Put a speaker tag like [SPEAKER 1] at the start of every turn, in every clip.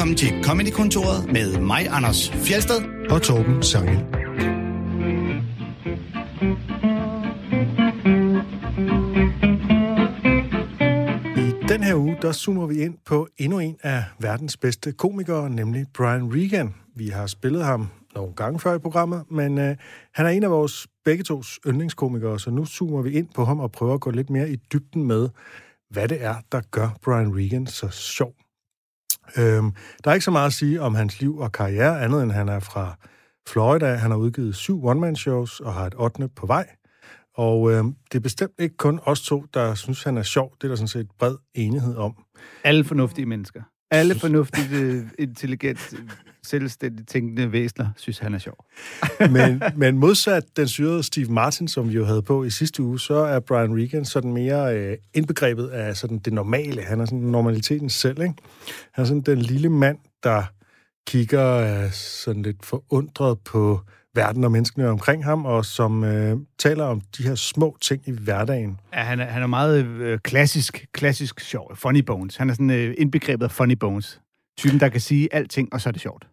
[SPEAKER 1] Velkommen til Comedy-kontoret med mig, Anders Fjelsted.
[SPEAKER 2] og Torben Sangel. I den her uge, der zoomer vi ind på endnu en af verdens bedste komikere, nemlig Brian Regan. Vi har spillet ham nogle gange før i programmet, men øh, han er en af vores begge tos yndlingskomikere, så nu zoomer vi ind på ham og prøver at gå lidt mere i dybden med, hvad det er, der gør Brian Regan så sjov. Øhm, der er ikke så meget at sige om hans liv og karriere, andet end han er fra Florida. Han har udgivet syv one-man-shows og har et ottende på vej. Og øhm, det er bestemt ikke kun os to, der synes, han er sjov. Det er der sådan set bred enighed om.
[SPEAKER 3] Alle fornuftige mennesker. Alle fornuftige, øh, intelligent, øh, selvstændigt tænkende væsner synes, han er sjov.
[SPEAKER 2] Men, men modsat den syrede Steve Martin, som vi jo havde på i sidste uge, så er Brian Regan sådan mere øh, indbegrebet af sådan det normale. Han er sådan normaliteten selv, ikke? Han er sådan den lille mand, der kigger øh, sådan lidt forundret på verden og menneskene omkring ham, og som øh, taler om de her små ting i hverdagen.
[SPEAKER 3] Ja, han er, han er meget øh, klassisk, klassisk sjov. Funny bones. Han er sådan øh, indbegrebet af funny bones. Typen, der kan sige alting, og så er det sjovt.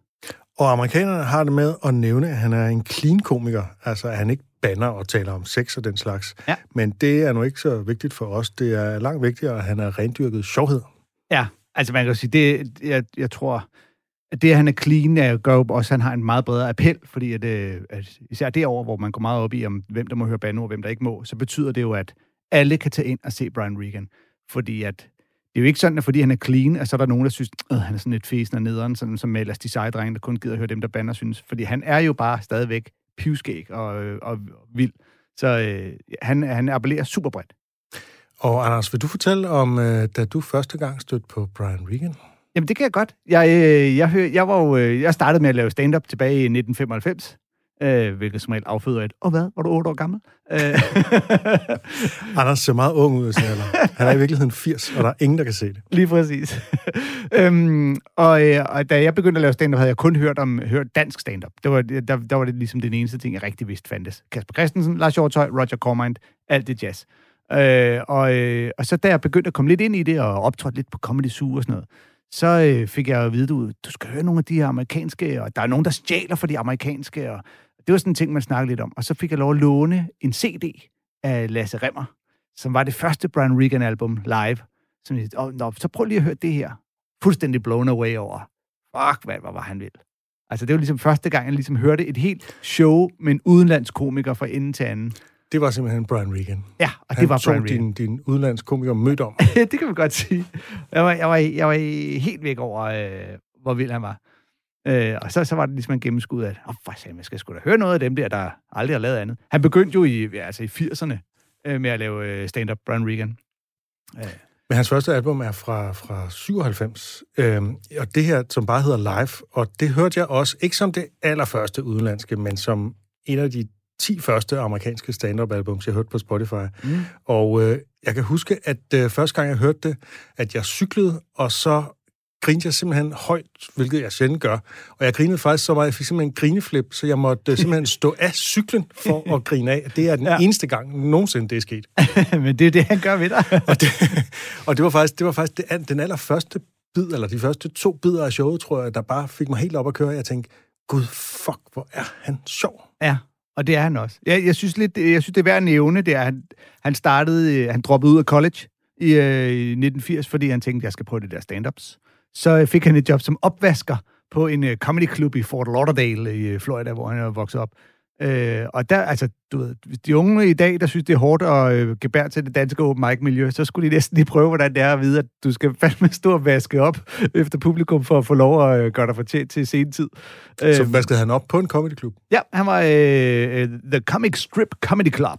[SPEAKER 2] Og amerikanerne har det med at nævne, at han er en clean-komiker. Altså, at han ikke banner og taler om sex og den slags.
[SPEAKER 3] Ja.
[SPEAKER 2] Men det er nu ikke så vigtigt for os. Det er langt vigtigere, at han er rendyrket sjovhed.
[SPEAKER 3] Ja, altså man kan sige, det, jeg, jeg tror, det, at han er clean, er, gør jo også, at han har en meget bredere appel, fordi at, øh, at især derovre, hvor man går meget op i, om hvem der må høre bande og hvem der ikke må, så betyder det jo, at alle kan tage ind og se Brian Regan. Fordi at det er jo ikke sådan, at fordi han er clean, at så er der nogen, der synes, at han er sådan lidt fesen og nederen, sådan som ellers de seje drenge, der kun gider at høre dem, der bander, synes. Fordi han er jo bare stadigvæk pivskæg og, og, og vild. Så øh, han, han appellerer super bredt.
[SPEAKER 2] Og Anders, vil du fortælle om, øh, da du første gang stødte på Brian Regan?
[SPEAKER 3] Jamen, det kan jeg godt. Jeg, øh, jeg, hø- jeg, var jo, øh, jeg startede med at lave stand-up tilbage i 1995, øh, hvilket som regel afføder et, og hvad, var du otte år gammel? Øh,
[SPEAKER 2] Anders ser meget ung ud, siger han. Han er i virkeligheden 80, og der er ingen, der kan se det.
[SPEAKER 3] Lige præcis. øhm, og, øh, og da jeg begyndte at lave stand-up, havde jeg kun hørt om hørt dansk stand-up. Det var, der, der var det ligesom den eneste ting, jeg rigtig vidste fandtes. Kasper Christensen, Lars Hjortøj, Roger Cormind, alt det jazz. Øh, og, øh, og så da jeg begyndte at komme lidt ind i det, og optrådte lidt på Comedy Zoo og sådan noget, så øh, fik jeg at vide, du, du skal høre nogle af de her amerikanske, og der er nogen, der stjæler for de amerikanske, og det var sådan en ting, man snakkede lidt om. Og så fik jeg lov at låne en CD af Lasse Remmer, som var det første Brian Regan-album live. Som jeg, oh, nå, så prøv lige at høre det her. Fuldstændig blown away over. Fuck, hvad, hvad var han vild. Altså, det var ligesom første gang, jeg ligesom hørte et helt show med en udenlandsk komiker fra ende til anden.
[SPEAKER 2] Det var simpelthen Brian Regan.
[SPEAKER 3] Ja, og
[SPEAKER 2] Han
[SPEAKER 3] det var Brian Regan.
[SPEAKER 2] din, din udenlandskomiker mødt om.
[SPEAKER 3] det kan man godt sige. Jeg var, jeg var, jeg var helt væk over, øh, hvor vild han var. Øh, og så, så var det ligesom en gennemskud af, åh, for eksempel, jeg skal sgu da høre noget af dem der, der aldrig har lavet andet. Han begyndte jo i, ja, altså i 80'erne øh, med at lave øh, stand-up, Brian Regan. Øh,
[SPEAKER 2] Men hans første album er fra, fra 97, øhm, og det her, som bare hedder Live, og det hørte jeg også, ikke som det allerførste udenlandske, men som en af de 10 første amerikanske stand-up-albums, jeg hørte på Spotify. Mm. Og øh, jeg kan huske, at øh, første gang jeg hørte det, at jeg cyklede, og så grinede jeg simpelthen højt, hvilket jeg sjældent gør. Og jeg grinede faktisk så meget, jeg fik simpelthen en grineflip, så jeg måtte øh, simpelthen stå af cyklen for at grine af. Det er den ja. Eneste gang nogensinde, det er sket.
[SPEAKER 3] men det er det, han gør ved dig.
[SPEAKER 2] Og det, og det var faktisk, det var faktisk det, den allerførste bid, eller de første to bidder af showet, tror jeg, der bare fik mig helt op at køre. Jeg tænkte, gud, fuck, hvor er han sjov.
[SPEAKER 3] Ja, og det er han også. Jeg, jeg, synes, lidt, jeg synes, det er værd at nævne, det er, han, han startede, øh, han droppede ud af college i, øh, i 1980, fordi han tænkte, jeg skal prøve det der stand-ups. Så øh, fik han et job som opvasker på en øh, comedy club i Fort Lauderdale i øh, Florida, hvor han er vokset op. Øh, og der, altså, du ved, hvis de unge i dag, der synes, det er hårdt at øh, gebære til det danske open mic miljø, så skulle de næsten lige prøve, hvordan det er at vide, at du skal fandme stå og vaske op efter publikum for at få lov at øh, gøre dig fortjent til sentid.
[SPEAKER 2] Så
[SPEAKER 3] Øh,
[SPEAKER 2] vaskede han op på en comedyklub.
[SPEAKER 3] Ja, han var øh, øh, The Comic Strip Comedy Club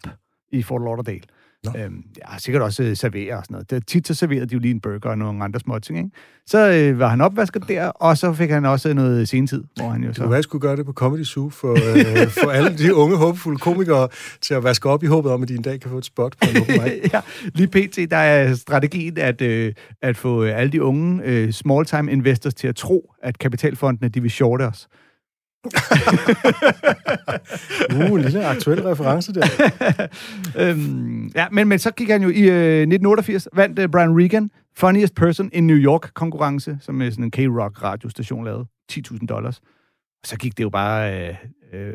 [SPEAKER 3] i Fort Lauderdale.
[SPEAKER 2] Nå.
[SPEAKER 3] Øhm, ja, sikkert også øh, servere og sådan noget. Det, tit så serverede de jo lige en burger og nogle andre små ting, ikke? Så øh, var han opvasket der, og så fik han også noget sentid, hvor han jo så...
[SPEAKER 2] kunne være, skulle gøre det på Comedy Zoo for, øh, for alle de unge, håbefulde komikere til at vaske op i håbet om, at de en dag kan få et spot på en open mic.
[SPEAKER 3] ja, lige pt. der er strategien at, øh, at få øh, alle de unge øh, small-time investors til at tro, at kapitalfondene de vil shorte os.
[SPEAKER 2] Uh, en lille aktuel reference der.
[SPEAKER 3] øhm, ja, men, men så gik han jo i øh, 1988, vandt øh, Brian Regan Funniest Person in New York-konkurrence, som er sådan en K-Rock radiostation lavede. 10.000 dollars. Og så gik det jo bare... Øh, øh,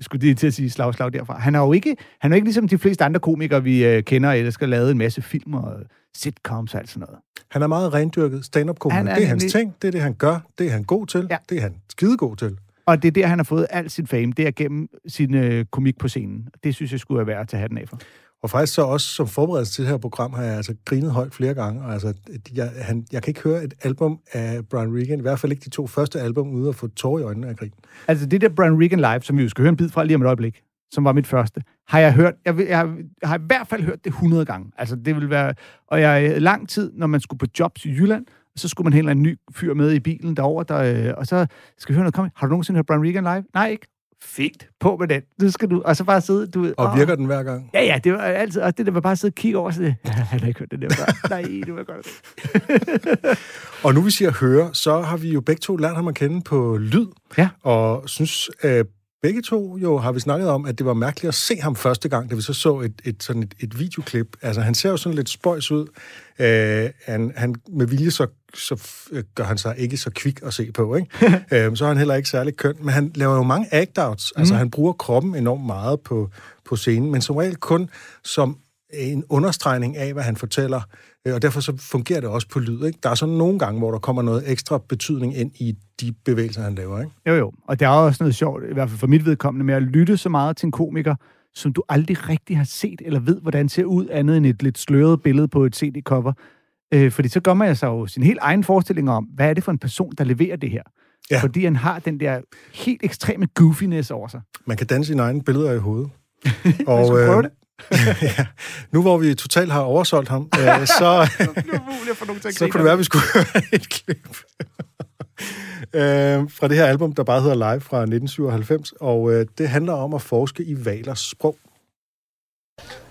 [SPEAKER 3] skulle det til at sige slag, slag derfra. Han er jo ikke, han er ikke ligesom de fleste andre komikere, vi øh, kender, eller skal lave en masse film og sitcoms og alt sådan noget.
[SPEAKER 2] Han er meget rendyrket stand-up-komiker.
[SPEAKER 3] Han er
[SPEAKER 2] Det er hans
[SPEAKER 3] nemlig-
[SPEAKER 2] ting, det er det, han gør, det er han god til,
[SPEAKER 3] Ja.
[SPEAKER 2] det er han skidegod til.
[SPEAKER 3] Og det er der, han har fået al sin fame. Det er gennem sin øh, komik på scenen. Det synes jeg skulle være værd at tage hatten af for.
[SPEAKER 2] Og faktisk så også som forberedelse til det her program, har jeg altså grinet højt flere gange. Og altså, jeg, han, jeg kan ikke høre et album af Brian Regan, i hvert fald ikke de to første album, ude at få tårer i øjnene af grin.
[SPEAKER 3] Altså det der Brian Regan Live, som vi jo skal høre en bid fra lige om et øjeblik, som var mit første, har jeg hørt, jeg, jeg, har- jeg har i hvert fald hørt det 100 gange. Altså det vil være, og jeg lang tid, når man skulle på jobs i Jylland, så skulle man hente en ny fyr med i bilen derover, der, øh, og så skal vi høre noget kom. Har du nogensinde hørt Brian Regan live? Nej, ikke? Fint. På med den. Nu skal du, og så bare sidde, du ved,
[SPEAKER 2] Og
[SPEAKER 3] åh.
[SPEAKER 2] virker den hver gang?
[SPEAKER 3] Ja, ja, det var altid, og det der var bare at sidde og kigge over, så det, ja, han har ikke hørt det der før. Nej, det var godt.
[SPEAKER 2] Og nu vi siger høre, så har vi jo begge to lært ham at kende på lyd.
[SPEAKER 3] Ja.
[SPEAKER 2] Og synes øh, begge to jo har vi snakket om, at det var mærkeligt at se ham første gang, da vi så så et, et, sådan et, et videoklip. Altså han ser jo sådan lidt spøjs ud. Øh, han, han, med vilje så, så øh, gør han sig ikke så kvik at se på. Ikke? øh, så er han heller ikke særlig køn. Men han laver jo mange act-outs. Altså han bruger kroppen enormt meget på, på scenen, men som regel kun som en understregning af, hvad han fortæller, og derfor så fungerer det også på lyd. Ikke? Der er sådan nogle gange, hvor der kommer noget ekstra betydning ind i de bevægelser, han laver. Ikke?
[SPEAKER 3] Jo, jo. Og der er også noget sjovt, i hvert fald for mit vedkommende, med at lytte så meget til en komiker, som du aldrig rigtig har set eller ved, hvordan ser ud, andet end et lidt sløret billede på et CD-cover. Øh, fordi så gør man sig jo sin helt egen forestilling om, hvad er det for en person, der leverer det her?
[SPEAKER 2] Ja.
[SPEAKER 3] Fordi han har den der helt ekstreme goofiness over sig.
[SPEAKER 2] Man kan danse sine egne billeder i hovedet.
[SPEAKER 3] Og, det.
[SPEAKER 2] ja, nu hvor vi totalt har oversolgt ham, øh, så,
[SPEAKER 3] Det
[SPEAKER 2] så kunne det være, at vi skulle høre et klip øh, fra det her album, der bare hedder Live fra 1997, og øh, det handler om at forske i valers sprog.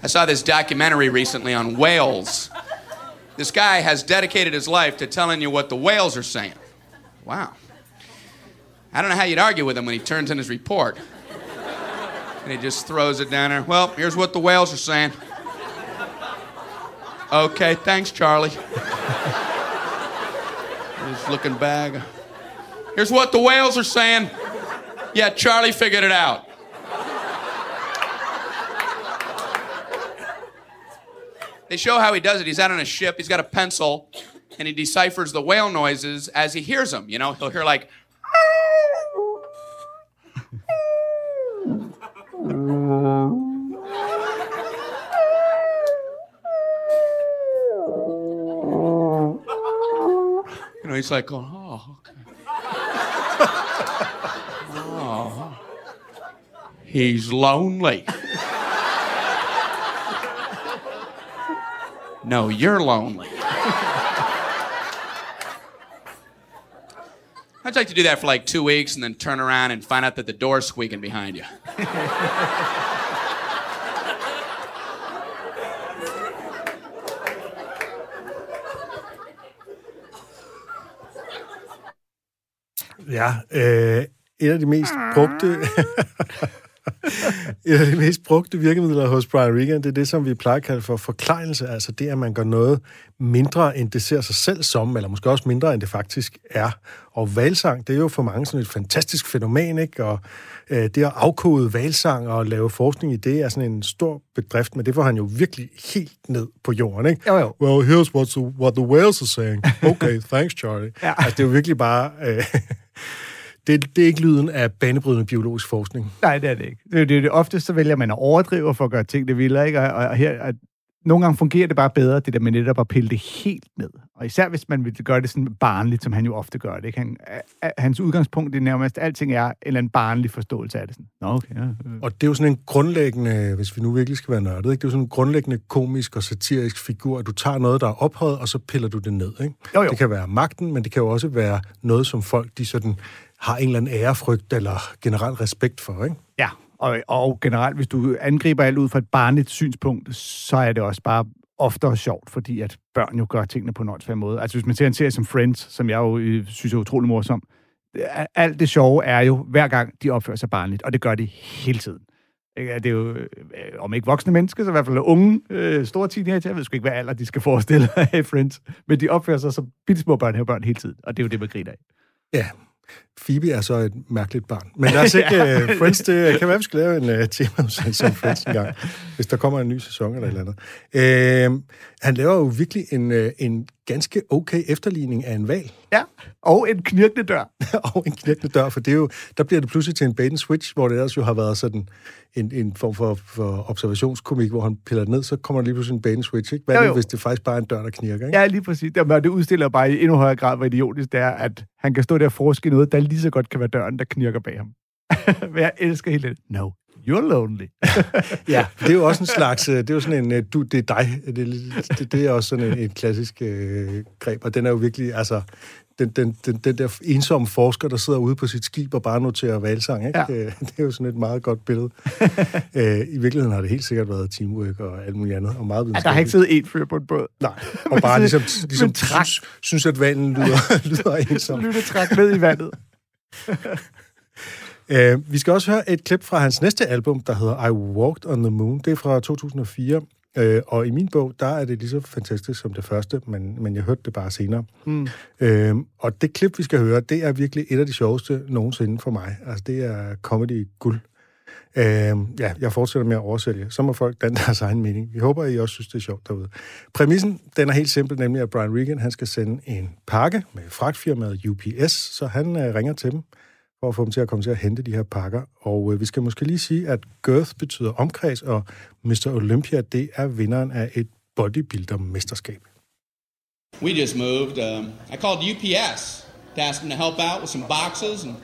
[SPEAKER 4] I saw this documentary recently on whales. This guy has dedicated his life to telling you what the whales are saying. Wow. I don't know how you'd argue with him when he turns in his report. And he just throws it down there. Well, here's what the whales are saying. Okay, thanks, Charlie. He's looking back. Here's what the whales are saying. Yeah, Charlie figured it out. They show how he does it. He's out on a ship, he's got a pencil, and he deciphers the whale noises as he hears them. You know, he'll hear like, you know, he's like going, oh, okay. oh, he's lonely. No, you're lonely. I'd like to do that for like two weeks and then turn around and find out that the door's squeaking behind you.
[SPEAKER 2] Ja, øh, et af de mest brugte... Ah. Et af de mest brugte virkemidler hos Brian Regan, det er det, som vi plejer at kalde for forklejnelse. Altså det, at man gør noget mindre, end det ser sig selv som, eller måske også mindre, end det faktisk er. Og valsang, det er jo for mange sådan et fantastisk fænomen, ikke? Og øh, det at afkode valsang og lave forskning i det, er sådan en stor bedrift, men det får han jo virkelig helt ned på jorden, ikke?
[SPEAKER 3] Jo, jo.
[SPEAKER 2] Well, here's what the, what the whales are saying. Okay, thanks, Charlie.
[SPEAKER 3] Ja.
[SPEAKER 2] Altså, det er jo virkelig bare... Øh, det, det er ikke lyden af banebrydende biologisk forskning.
[SPEAKER 3] Nej, det er det ikke. Det, er- det, det, ofte så vælger man at overdrive for at gøre tingene vildere, ikke? Og, og her, at nogle gange fungerer det bare bedre, det der med netop at pille det helt ned. Og især hvis man vil gøre det sådan barnligt, som han jo ofte gør det. Ikke? Han, hans udgangspunkt det er nærmest, alting er en eller anden barnlig forståelse af det. Sådan. Nå, okay. Ja.
[SPEAKER 2] Og det er jo sådan en grundlæggende, hvis vi nu virkelig skal være nørdet, ikke? det er jo sådan en grundlæggende komisk og satirisk figur, at du tager noget, der er ophøjet, og så piller du det ned. Ikke?
[SPEAKER 3] Jo, jo.
[SPEAKER 2] Det kan være magten, men det kan jo også være noget, som folk de sådan har en eller anden ærefrygt eller generelt respekt for. Ikke?
[SPEAKER 3] Ja, og, og generelt, hvis du angriber alt ud fra et barnligt synspunkt, så er det også bare oftere sjovt, fordi at børn jo gør tingene på en åndssvær måde. Altså hvis man ser en serie som Friends, som jeg jo øh, synes er utrolig morsom, alt det sjove er jo, hver gang de opfører sig barnligt, og det gør de hele tiden. Det er jo, øh, om ikke voksne mennesker, så i hvert fald unge, øh, store teenager. Jeg ved sgu ikke, hvad alder de skal forestille af Friends. Men de opfører sig som bitte små børn her børn hele tiden. Og det er jo det, man griner af.
[SPEAKER 2] Ja, Phoebe er så et mærkeligt barn. Men lad os ikke... ja. uh, Friends, det kan være, vi skal lave en uh, tema om Friends en gang, hvis der kommer en ny sæson eller et eller andet. Uh, han laver jo virkelig en, uh, en ganske okay efterligning af en valg.
[SPEAKER 3] Ja, og en knirkende dør.
[SPEAKER 2] og en knirkende dør, for det er jo, der bliver det pludselig til en bait and switch, hvor det ellers jo har været sådan en, en form for, for observationskomik, hvor han piller det ned, så kommer der lige pludselig en bait and switch, ikke? Hvad er det, hvis det faktisk bare er en dør, der knirker, ikke?
[SPEAKER 3] Ja, lige præcis. Det, det udstiller bare i endnu højere grad, hvor idiotisk det er, at han kan stå der og forske noget, der lige så godt kan være døren, der knirker bag ham. Men jeg elsker helt det. No, you're lonely.
[SPEAKER 2] ja, det er jo også en slags, øh, det er jo sådan en, øh, du, det er dig. Det, det, det er også sådan en, en klassisk øh, greb, og den er jo virkelig, altså, den, den, den, den der ensomme forsker, der sidder ude på sit skib og bare noterer valsang, ikke? Ja. Øh, det er jo sådan et meget godt billede. I virkeligheden har det helt sikkert været teamwork og alt muligt andet, og meget
[SPEAKER 3] ja, der har ikke siddet én fyr på en båd.
[SPEAKER 2] Nej, og bare ligesom, ligesom synes, synes, at vandet lyder, lyder ensomt.
[SPEAKER 3] Lytter træk ned i vandet.
[SPEAKER 2] Uh, vi skal også høre et klip fra hans næste album, der hedder I Walked on the Moon. Det er fra 2004. Uh, og i min bog, der er det lige så fantastisk som det første, men, men jeg hørte det bare senere. Mm. Uh, og det klip, vi skal høre, det er virkelig et af de sjoveste nogensinde for mig. Altså, det er comedy guld. Uh, ja, jeg fortsætter med at oversælge. Så må folk danne deres egen mening. Vi håber, I også synes, det er sjovt derude. Præmissen, den er helt simpel, nemlig at Brian Regan, han skal sende en pakke med fragtfirmaet UPS, så han uh, ringer til dem for at få dem til at komme til at hente de her pakker. Og øh, vi skal måske lige sige, at Girth betyder omkreds, og Mr. Olympia, det er vinderen af et bodybuilder-mesterskab.
[SPEAKER 4] We just moved. Um, I called UPS to ask them to help out with some boxes. And,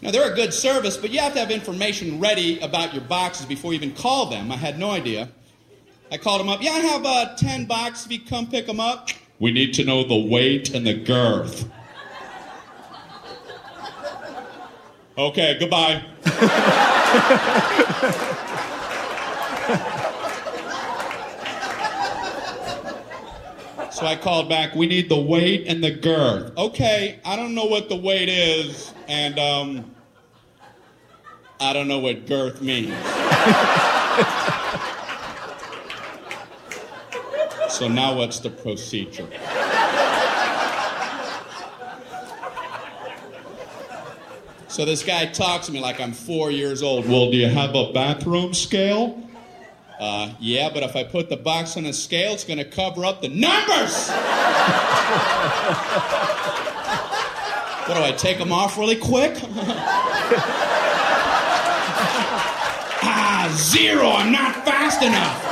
[SPEAKER 4] you know, they're a good service, but you have to have information ready about your boxes before you even call them. I had no idea. I called them up. Yeah, I have uh, 10 boxes if you come pick them up.
[SPEAKER 5] We need to know the weight and the girth. Okay, goodbye.
[SPEAKER 4] so I called back, we need the weight and the girth. Okay, I don't know what the weight is, and um, I don't know what girth means. so now what's the procedure? So this guy talks to me like I'm four years old.
[SPEAKER 5] Well, do you have a bathroom scale?
[SPEAKER 4] Uh, yeah, but if I put the box on a scale, it's going to cover up the numbers. what do I take them off really quick? ah, zero. I'm not fast enough.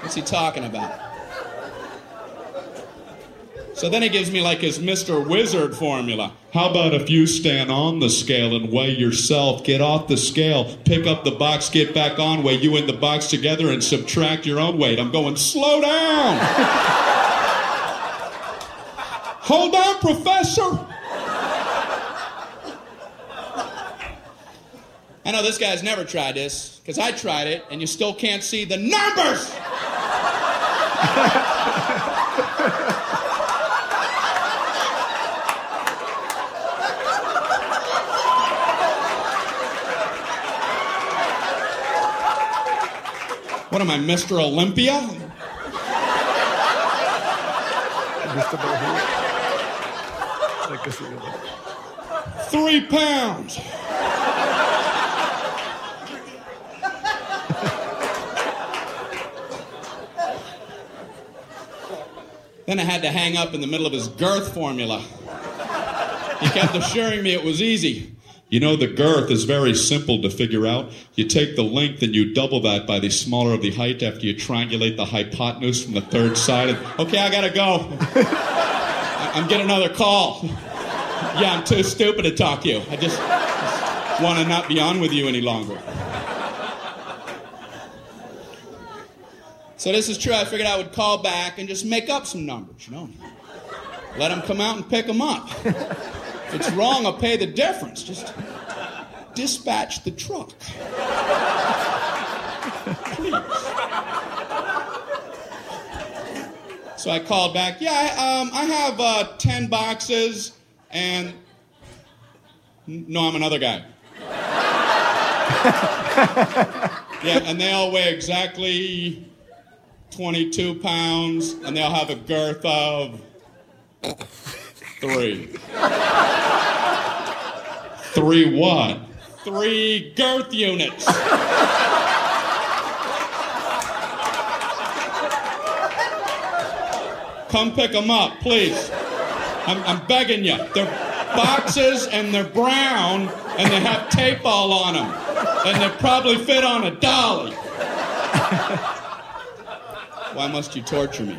[SPEAKER 4] What's he talking about? So then he gives me like his Mr. Wizard formula.
[SPEAKER 5] How about if you stand on the scale and weigh yourself, get off the scale, pick up the box, get back on, weigh you and the box together, and subtract your own weight? I'm going, slow down! Hold on, Professor!
[SPEAKER 4] I know this guy's never tried this, because I tried it, and you still can't see the numbers! What am I, Mr. Olympia? Three pounds. then I had to hang up in the middle of his girth formula. He kept assuring me it was easy.
[SPEAKER 5] You know, the girth is very simple to figure out. You take the length and you double that by the smaller of the height after you triangulate the hypotenuse from the third side. Of,
[SPEAKER 4] okay, I gotta go. I'm getting another call. Yeah, I'm too stupid to talk to you. I just, just want to not be on with you any longer. So this is true. I figured I would call back and just make up some numbers, you know. Let them come out and pick them up. It's wrong, I'll pay the difference. Just dispatch the truck. Please. So I called back. Yeah, um, I have uh, 10 boxes and. No, I'm another guy.
[SPEAKER 5] Yeah, and they all weigh exactly 22 pounds, and they'll have a girth of three. Three what? Three girth units. Come pick them up, please. I'm, I'm begging you. They're boxes and they're brown and they have tape all on them. And they probably fit on a dolly. Why must you torture me?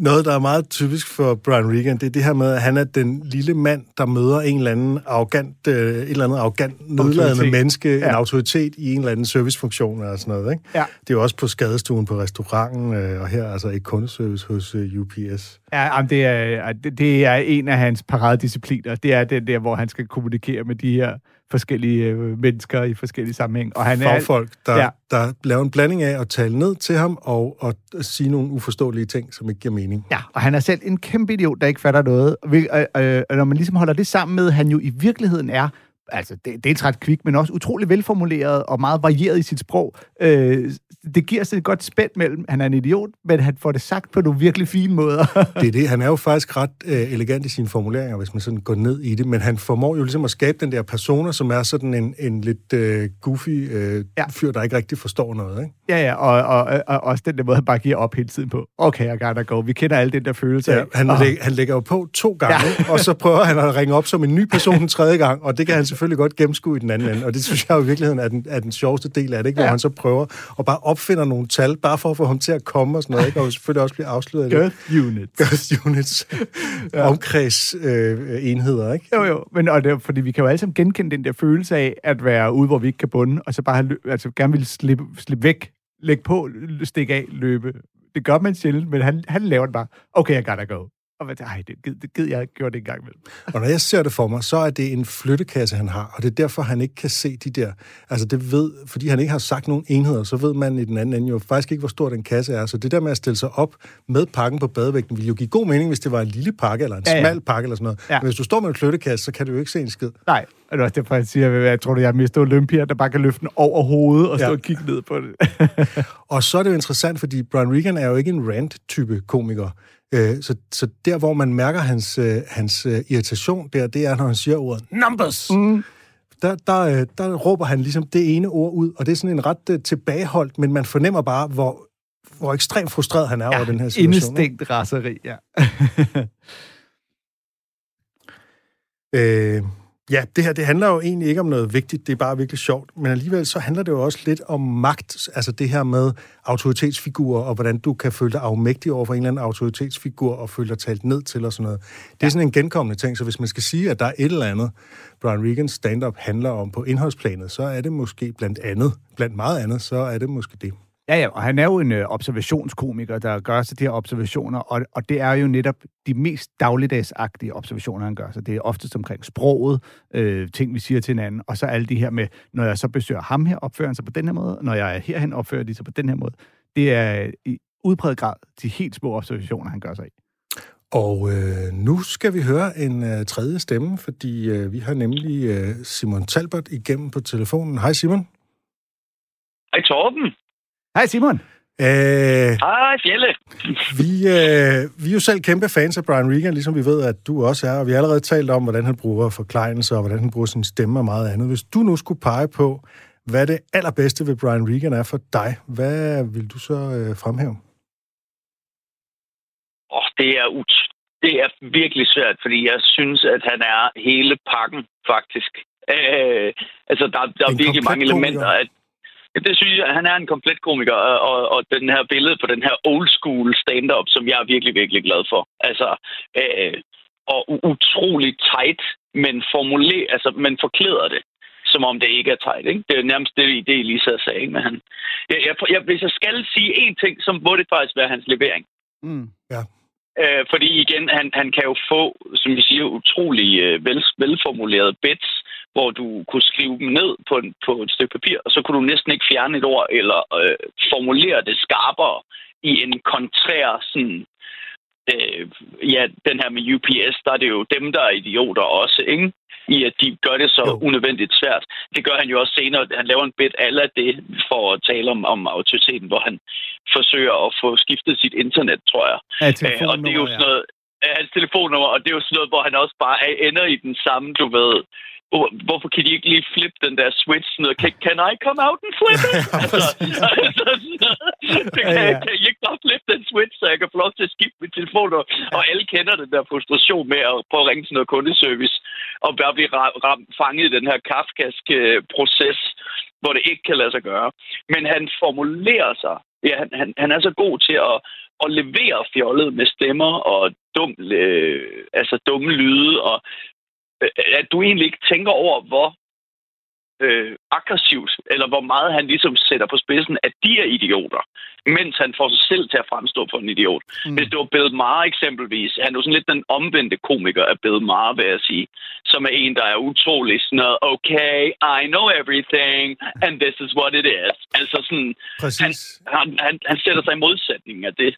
[SPEAKER 2] Noget, der er meget typisk for Brian Regan, det er det her med, at han er den lille mand, der møder en eller anden arrogant, øh, et eller andet arrogant, nedladende menneske, ja. En autoritet i en eller anden servicefunktion eller sådan noget. Ikke?
[SPEAKER 3] Ja.
[SPEAKER 2] Det er jo også på skadestuen på restauranten, øh, og her altså ikke kundeservice hos øh, UPS.
[SPEAKER 3] Ja, jamen, det, er, det, det er en af hans paradediscipliner. Det er den der, hvor han skal kommunikere med de her forskellige øh, mennesker i forskellige sammenhæng. Og han er
[SPEAKER 2] Fagfolk, der, ja. Der laver en blanding af at tale ned til ham og, og sige nogle uforståelige ting, som ikke giver mening.
[SPEAKER 3] Ja, og han er selv en kæmpe idiot, der ikke fatter noget. Og, øh, og når man ligesom holder det sammen med, at han jo i virkeligheden er altså, det, dels ret kvik, men også utrolig velformuleret og meget varieret i sit sprog. Øh, det giver sig et godt spænd mellem, han er en idiot, men han får det sagt på nogle virkelig fine måder.
[SPEAKER 2] Det er det. Han er jo faktisk ret øh, elegant i sine formuleringer, hvis man sådan går ned i det, men han formår jo ligesom at skabe den der persona, som er sådan en, en lidt øh, goofy øh, ja. Fyr, der ikke rigtig forstår noget. Ikke?
[SPEAKER 3] ja, ja, og, og, og, også den der måde, han bare giver op hele tiden på. Okay, I gotta go. Vi kender alle den der følelse
[SPEAKER 2] Ja, han,
[SPEAKER 3] "Åh,
[SPEAKER 2] læg, han lægger jo på to gange, ja. og så prøver han at ringe op som en ny person en tredje gang, og det kan han selvfølgelig godt gennemskue i den anden ende, og det synes jeg jo i virkeligheden er den, er den sjoveste del af det, ikke? hvor
[SPEAKER 3] Ja.
[SPEAKER 2] han så prøver at bare opfinder nogle tal, bare for at få ham til at komme og sådan noget, ikke? og selvfølgelig også blive afsløret.
[SPEAKER 3] Girth unit.
[SPEAKER 2] Girth units, ja. omkreds øh, enheder, ikke?
[SPEAKER 3] Jo, jo, men og det, er, fordi vi kan jo alle sammen genkende den der følelse af at være ude, hvor vi ikke kan bunde, og så bare have, altså, gerne vil slippe, slippe væk, lægge på, stikke af, løbe. Det gør man sjældent, men han, han laver det bare, okay, I gotta go. Og hvad, ej, det gid, det gid jeg ikke gjorde det en gang imellem.
[SPEAKER 2] Og når jeg ser det for mig, så er det en flyttekasse, han har, og det er derfor, han ikke kan se de der... Altså det ved, fordi han ikke har sagt nogen enheder, så ved man i den anden ende jo faktisk ikke, hvor stor den kasse er. Så det der med at stille sig op med pakken på badevægten, ville jo give god mening, hvis det var en lille pakke, eller en
[SPEAKER 3] Ja,
[SPEAKER 2] ja, smal pakke, eller sådan noget. Ja. Men hvis du står med en flyttekasse, så kan du jo ikke se en skid.
[SPEAKER 3] Nej, og det er også derfor, jeg siger, at jeg tror, at jeg er mest Olympia, der bare kan løfte den over hovedet og stå
[SPEAKER 2] Ja.
[SPEAKER 3] og kigge ned på det.
[SPEAKER 2] Og så er det jo interessant, fordi Brian Regan er jo ikke en rant-type komiker. Øh, Så, så der, hvor man mærker hans, øh, hans øh, irritation der, det er, når han siger ordet numbers. Mm. Der, der, øh, der råber han ligesom det ene ord ud, og det er sådan en ret tilbageholdt, men man fornemmer bare, hvor, hvor ekstremt frustreret han er ja, over den her situation.
[SPEAKER 3] Indestængt raseri, ja.
[SPEAKER 2] Øh, ja, det her det handler jo egentlig ikke om noget vigtigt, det er bare virkelig sjovt, men alligevel så handler det jo også lidt om magt, altså det her med autoritetsfigurer, og hvordan du kan føle dig afmægtig over for en eller anden autoritetsfigur, og føle dig talt ned til og sådan noget. Det er sådan en genkommende ting, så hvis man skal sige, at der er et eller andet, Brian Regans stand-up handler om på indholdsplanet, så er det måske blandt andet, blandt meget andet, så er det måske det.
[SPEAKER 3] Ja, ja, og han er jo en ø, observationskomiker, der gør sig de her observationer, og, og det er jo netop de mest dagligdagsagtige observationer, han gør sig. Det er oftest omkring sproget, øh, ting, vi siger til hinanden, og så alle de her med, når jeg så besøger ham her, opfører han sig på den her måde, og når jeg er herhen, opfører de sig på den her måde. Det er i udpræget grad de helt små observationer, han gør sig i.
[SPEAKER 2] Og øh, nu skal vi høre en øh, tredje stemme, fordi øh, vi har nemlig øh, Simon Talbot igennem på telefonen. Hej Simon.
[SPEAKER 6] Hej Torben.
[SPEAKER 3] Hej Simon!
[SPEAKER 2] Øh,
[SPEAKER 6] Hej Fjelle.
[SPEAKER 2] vi, øh, vi er jo selv kæmpe fans af Brian Regan, ligesom vi ved, at du også er, og vi har allerede talt om, hvordan han bruger forklejninger, og hvordan han bruger sin stemme og meget andet. Hvis du nu skulle pege på, hvad det allerbedste ved Brian Regan er for dig, hvad vil du så øh, fremhæve?
[SPEAKER 6] Oh, det er ut det er virkelig svært, fordi jeg synes, at han er hele pakken, faktisk. Øh, altså, der, der er
[SPEAKER 2] En
[SPEAKER 6] virkelig mange elementer. At, det synes jeg, han er en komplet komiker, og, og, den her billede på den her old school stand-up, som jeg er virkelig, virkelig glad for. Altså, øh, og utrolig tight, men formuler, altså, men forklæder det, som om det ikke er tight, ikke? Det er nærmest det, det Lisa sagde, ikke? Men han, jeg, jeg, jeg, hvis jeg skal sige én ting, så må det faktisk være hans levering.
[SPEAKER 3] Mm.
[SPEAKER 6] Øh, fordi igen, han, han kan jo få, som vi siger, utrolig øh, vel, velformulerede bits, hvor du kunne skrive dem ned på, en, på et stykke papir, og så kunne du næsten ikke fjerne et ord, eller øh, formulere det skarpere i en kontrær, sådan, øh, ja, den her med UPS, der er det jo dem, der er idioter også, ikke? I at de gør det så
[SPEAKER 2] Jo.
[SPEAKER 6] unødvendigt svært. Det gør han jo også senere. Han laver en bit alle af det for at tale om, om autoriteten, hvor han forsøger at få skiftet sit internet, tror jeg.
[SPEAKER 3] Ja,
[SPEAKER 6] Øh, og det er jo sådan noget, af hans telefonnummer, og det er jo sådan noget, hvor han også bare er- ender i den samme, du ved, hvorfor kan de ikke lige flippe den der switch? Noget, can, can I come out and flip it? altså, altså, det kan,
[SPEAKER 3] Ja, ja.
[SPEAKER 6] kan I ikke bare flippe den switch, så jeg kan få lov til at skifte mit telefonnummer? Og alle kender den der frustration med at prøve at ringe til noget kundeservice, og bare blive ram, ram, fanget i den her kafkaske proces, hvor det ikke kan lade sig gøre. Men han formulerer sig. Ja, han, han, han er så god til at, at levere fjollet med stemmer og dum, øh, altså dumme lyde, og at du egentlig ikke tænker over, hvor øh, aggressivt, eller hvor meget han ligesom sætter på spidsen, at de er idioter, mens han får sig selv til at fremstå for en idiot. Mm. Hvis det var Bill Maher eksempelvis, han er jo sådan lidt den omvendte komiker af Bill Maher, vil jeg sige, som er en, der er utrolig sådan noget, okay, I know everything, and this is what it is. Altså sådan, han,
[SPEAKER 2] Præcis.
[SPEAKER 6] han, han, han sætter sig i modsætning af det.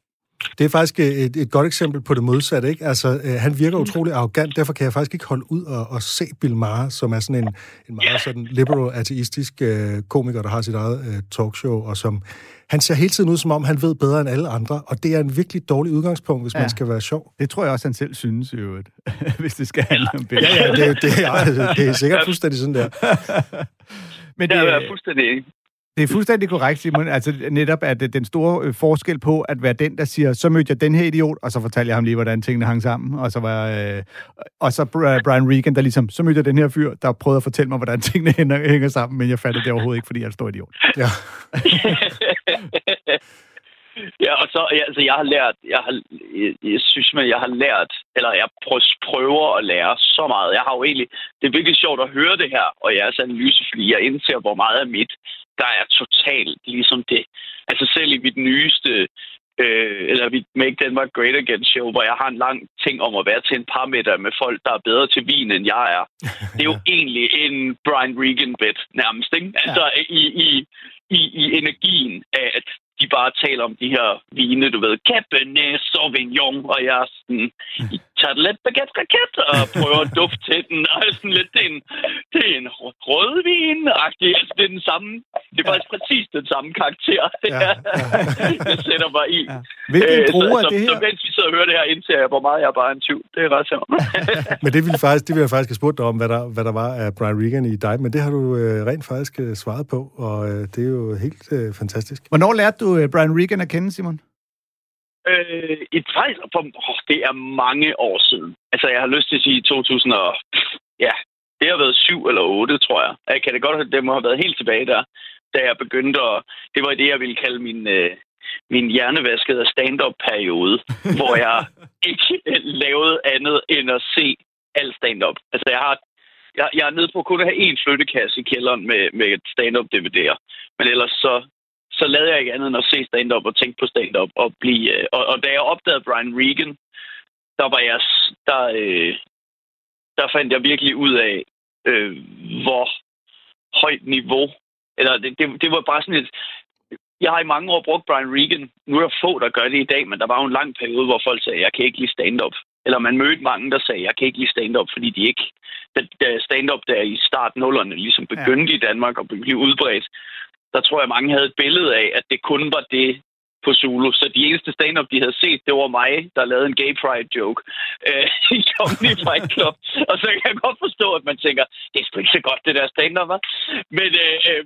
[SPEAKER 2] Det er faktisk et, et godt eksempel på det modsatte, ikke? Altså, øh, han virker utrolig arrogant, derfor kan jeg faktisk ikke holde ud og, og se Bill Maher, som er sådan en, en meget sådan liberal, ateistisk øh, komiker, der har sit eget øh, talkshow, og som han ser hele tiden ud, som om han ved bedre end alle andre, og det er en virkelig dårlig udgangspunkt, hvis ja. Man skal være sjov.
[SPEAKER 3] Det tror jeg også, han selv synes i øvrigt, hvis det skal handle om Bill.
[SPEAKER 2] Ja, ja, det, det, er, det er sikkert fuldstændig sådan der.
[SPEAKER 3] Men
[SPEAKER 6] Det
[SPEAKER 3] det,
[SPEAKER 6] er jeg fuldstændig enig.
[SPEAKER 3] Det er fuldstændig korrekt, Simon. Altså netop, at øh, den store øh, forskel på at være den, der siger, så mødte jeg den her idiot, og så fortalte jeg ham lige, hvordan tingene hang sammen. Og så var øh, og så Bri- Brian Regan, der ligesom, så mødte jeg den her fyr, der prøvede at fortælle mig, hvordan tingene hænger, hænger sammen, men jeg fattede det overhovedet ikke, fordi jeg er en stor idiot.
[SPEAKER 2] Ja.
[SPEAKER 6] ja, og så, ja, altså, jeg har lært, jeg, har, jeg, jeg synes, man, jeg har lært, eller jeg prø- prøver at lære så meget. Jeg har jo egentlig, det er virkelig sjovt at høre det her, og jeres analyse, fordi jeg indser, hvor meget af mit, der er totalt ligesom det. Altså selv i mit nyeste, øh, eller mit Make Denmark Great Again show, hvor jeg har en lang ting om at være til en par middag med folk, der er bedre til vin, end jeg er. Det er jo egentlig en Brian Regan-bit nærmest, ikke? Altså i, i, i, i energien af, at de bare taler om de her vine, du ved, Cabernet Sauvignon, og jeg er sådan, tager det lidt baguette raket og prøver at dufte til den, og sådan lidt, det er en, det er en rød- rødvin -agtig. altså det er den samme, det er faktisk præcis den samme karakter, det,
[SPEAKER 2] Ja,
[SPEAKER 6] ja, det sætter mig i.
[SPEAKER 3] Ja. Hvilken
[SPEAKER 6] Øh,
[SPEAKER 3] droge er
[SPEAKER 6] så,
[SPEAKER 3] det
[SPEAKER 6] så,
[SPEAKER 3] her?
[SPEAKER 6] så mens vi sidder og hører det her, indser jeg, hvor meget jeg bare er en tyv. Det er ret sjovt.
[SPEAKER 2] Men det ville, faktisk, det ville jeg faktisk have spurgt dig om, hvad der, hvad der var af Brian Regan i dig, men det har du øh, rent faktisk øh, svaret på, og øh, det er jo helt øh, fantastisk.
[SPEAKER 3] Hvornår lærte du øh, Brian Regan at kende, Simon?
[SPEAKER 6] Øh, et faktisk, for, oh, det er mange år siden. Altså, jeg har lyst til at sige 2000 og... Ja, det har været syv eller otte, tror jeg. Jeg kan det godt, det må have været helt tilbage der, da jeg begyndte at... Det var det, jeg ville kalde min, øh, min hjernevaskede stand-up-periode, hvor jeg ikke lavede andet end at se alt stand-up. Altså, jeg har jeg, jeg er nede på kun at have én flyttekasse i kælderen med, med stand-up DVD'er. Men ellers så, så lavede jeg ikke andet end at se stand-up og tænke på stand-up. Og, blive, øh, og, og da jeg opdagede Brian Regan, der var jeg, der, øh, der fandt jeg virkelig ud af, øh, hvor højt niveau, eller det, det, det var bare sådan et, jeg har i mange år brugt Brian Regan. Nu er der få, der gør det i dag, men der var jo en lang periode, hvor folk sagde, jeg kan ikke lide stand-up. Eller man mødte mange, der sagde, jeg kan ikke lide stand-up, fordi de ikke... Da, stand-up der i start nullerne ligesom begyndte ja. i Danmark og blev udbredt, der tror jeg, mange havde et billede af, at det kun var det på Zulu. Så de eneste stand-up, de havde set, det var mig, der lavede en gay pride joke øh, i Comedy Fight Club. Og så kan jeg godt forstå, at man tænker, det er sgu ikke så godt, det der stand-up, var. Men, øh, øh,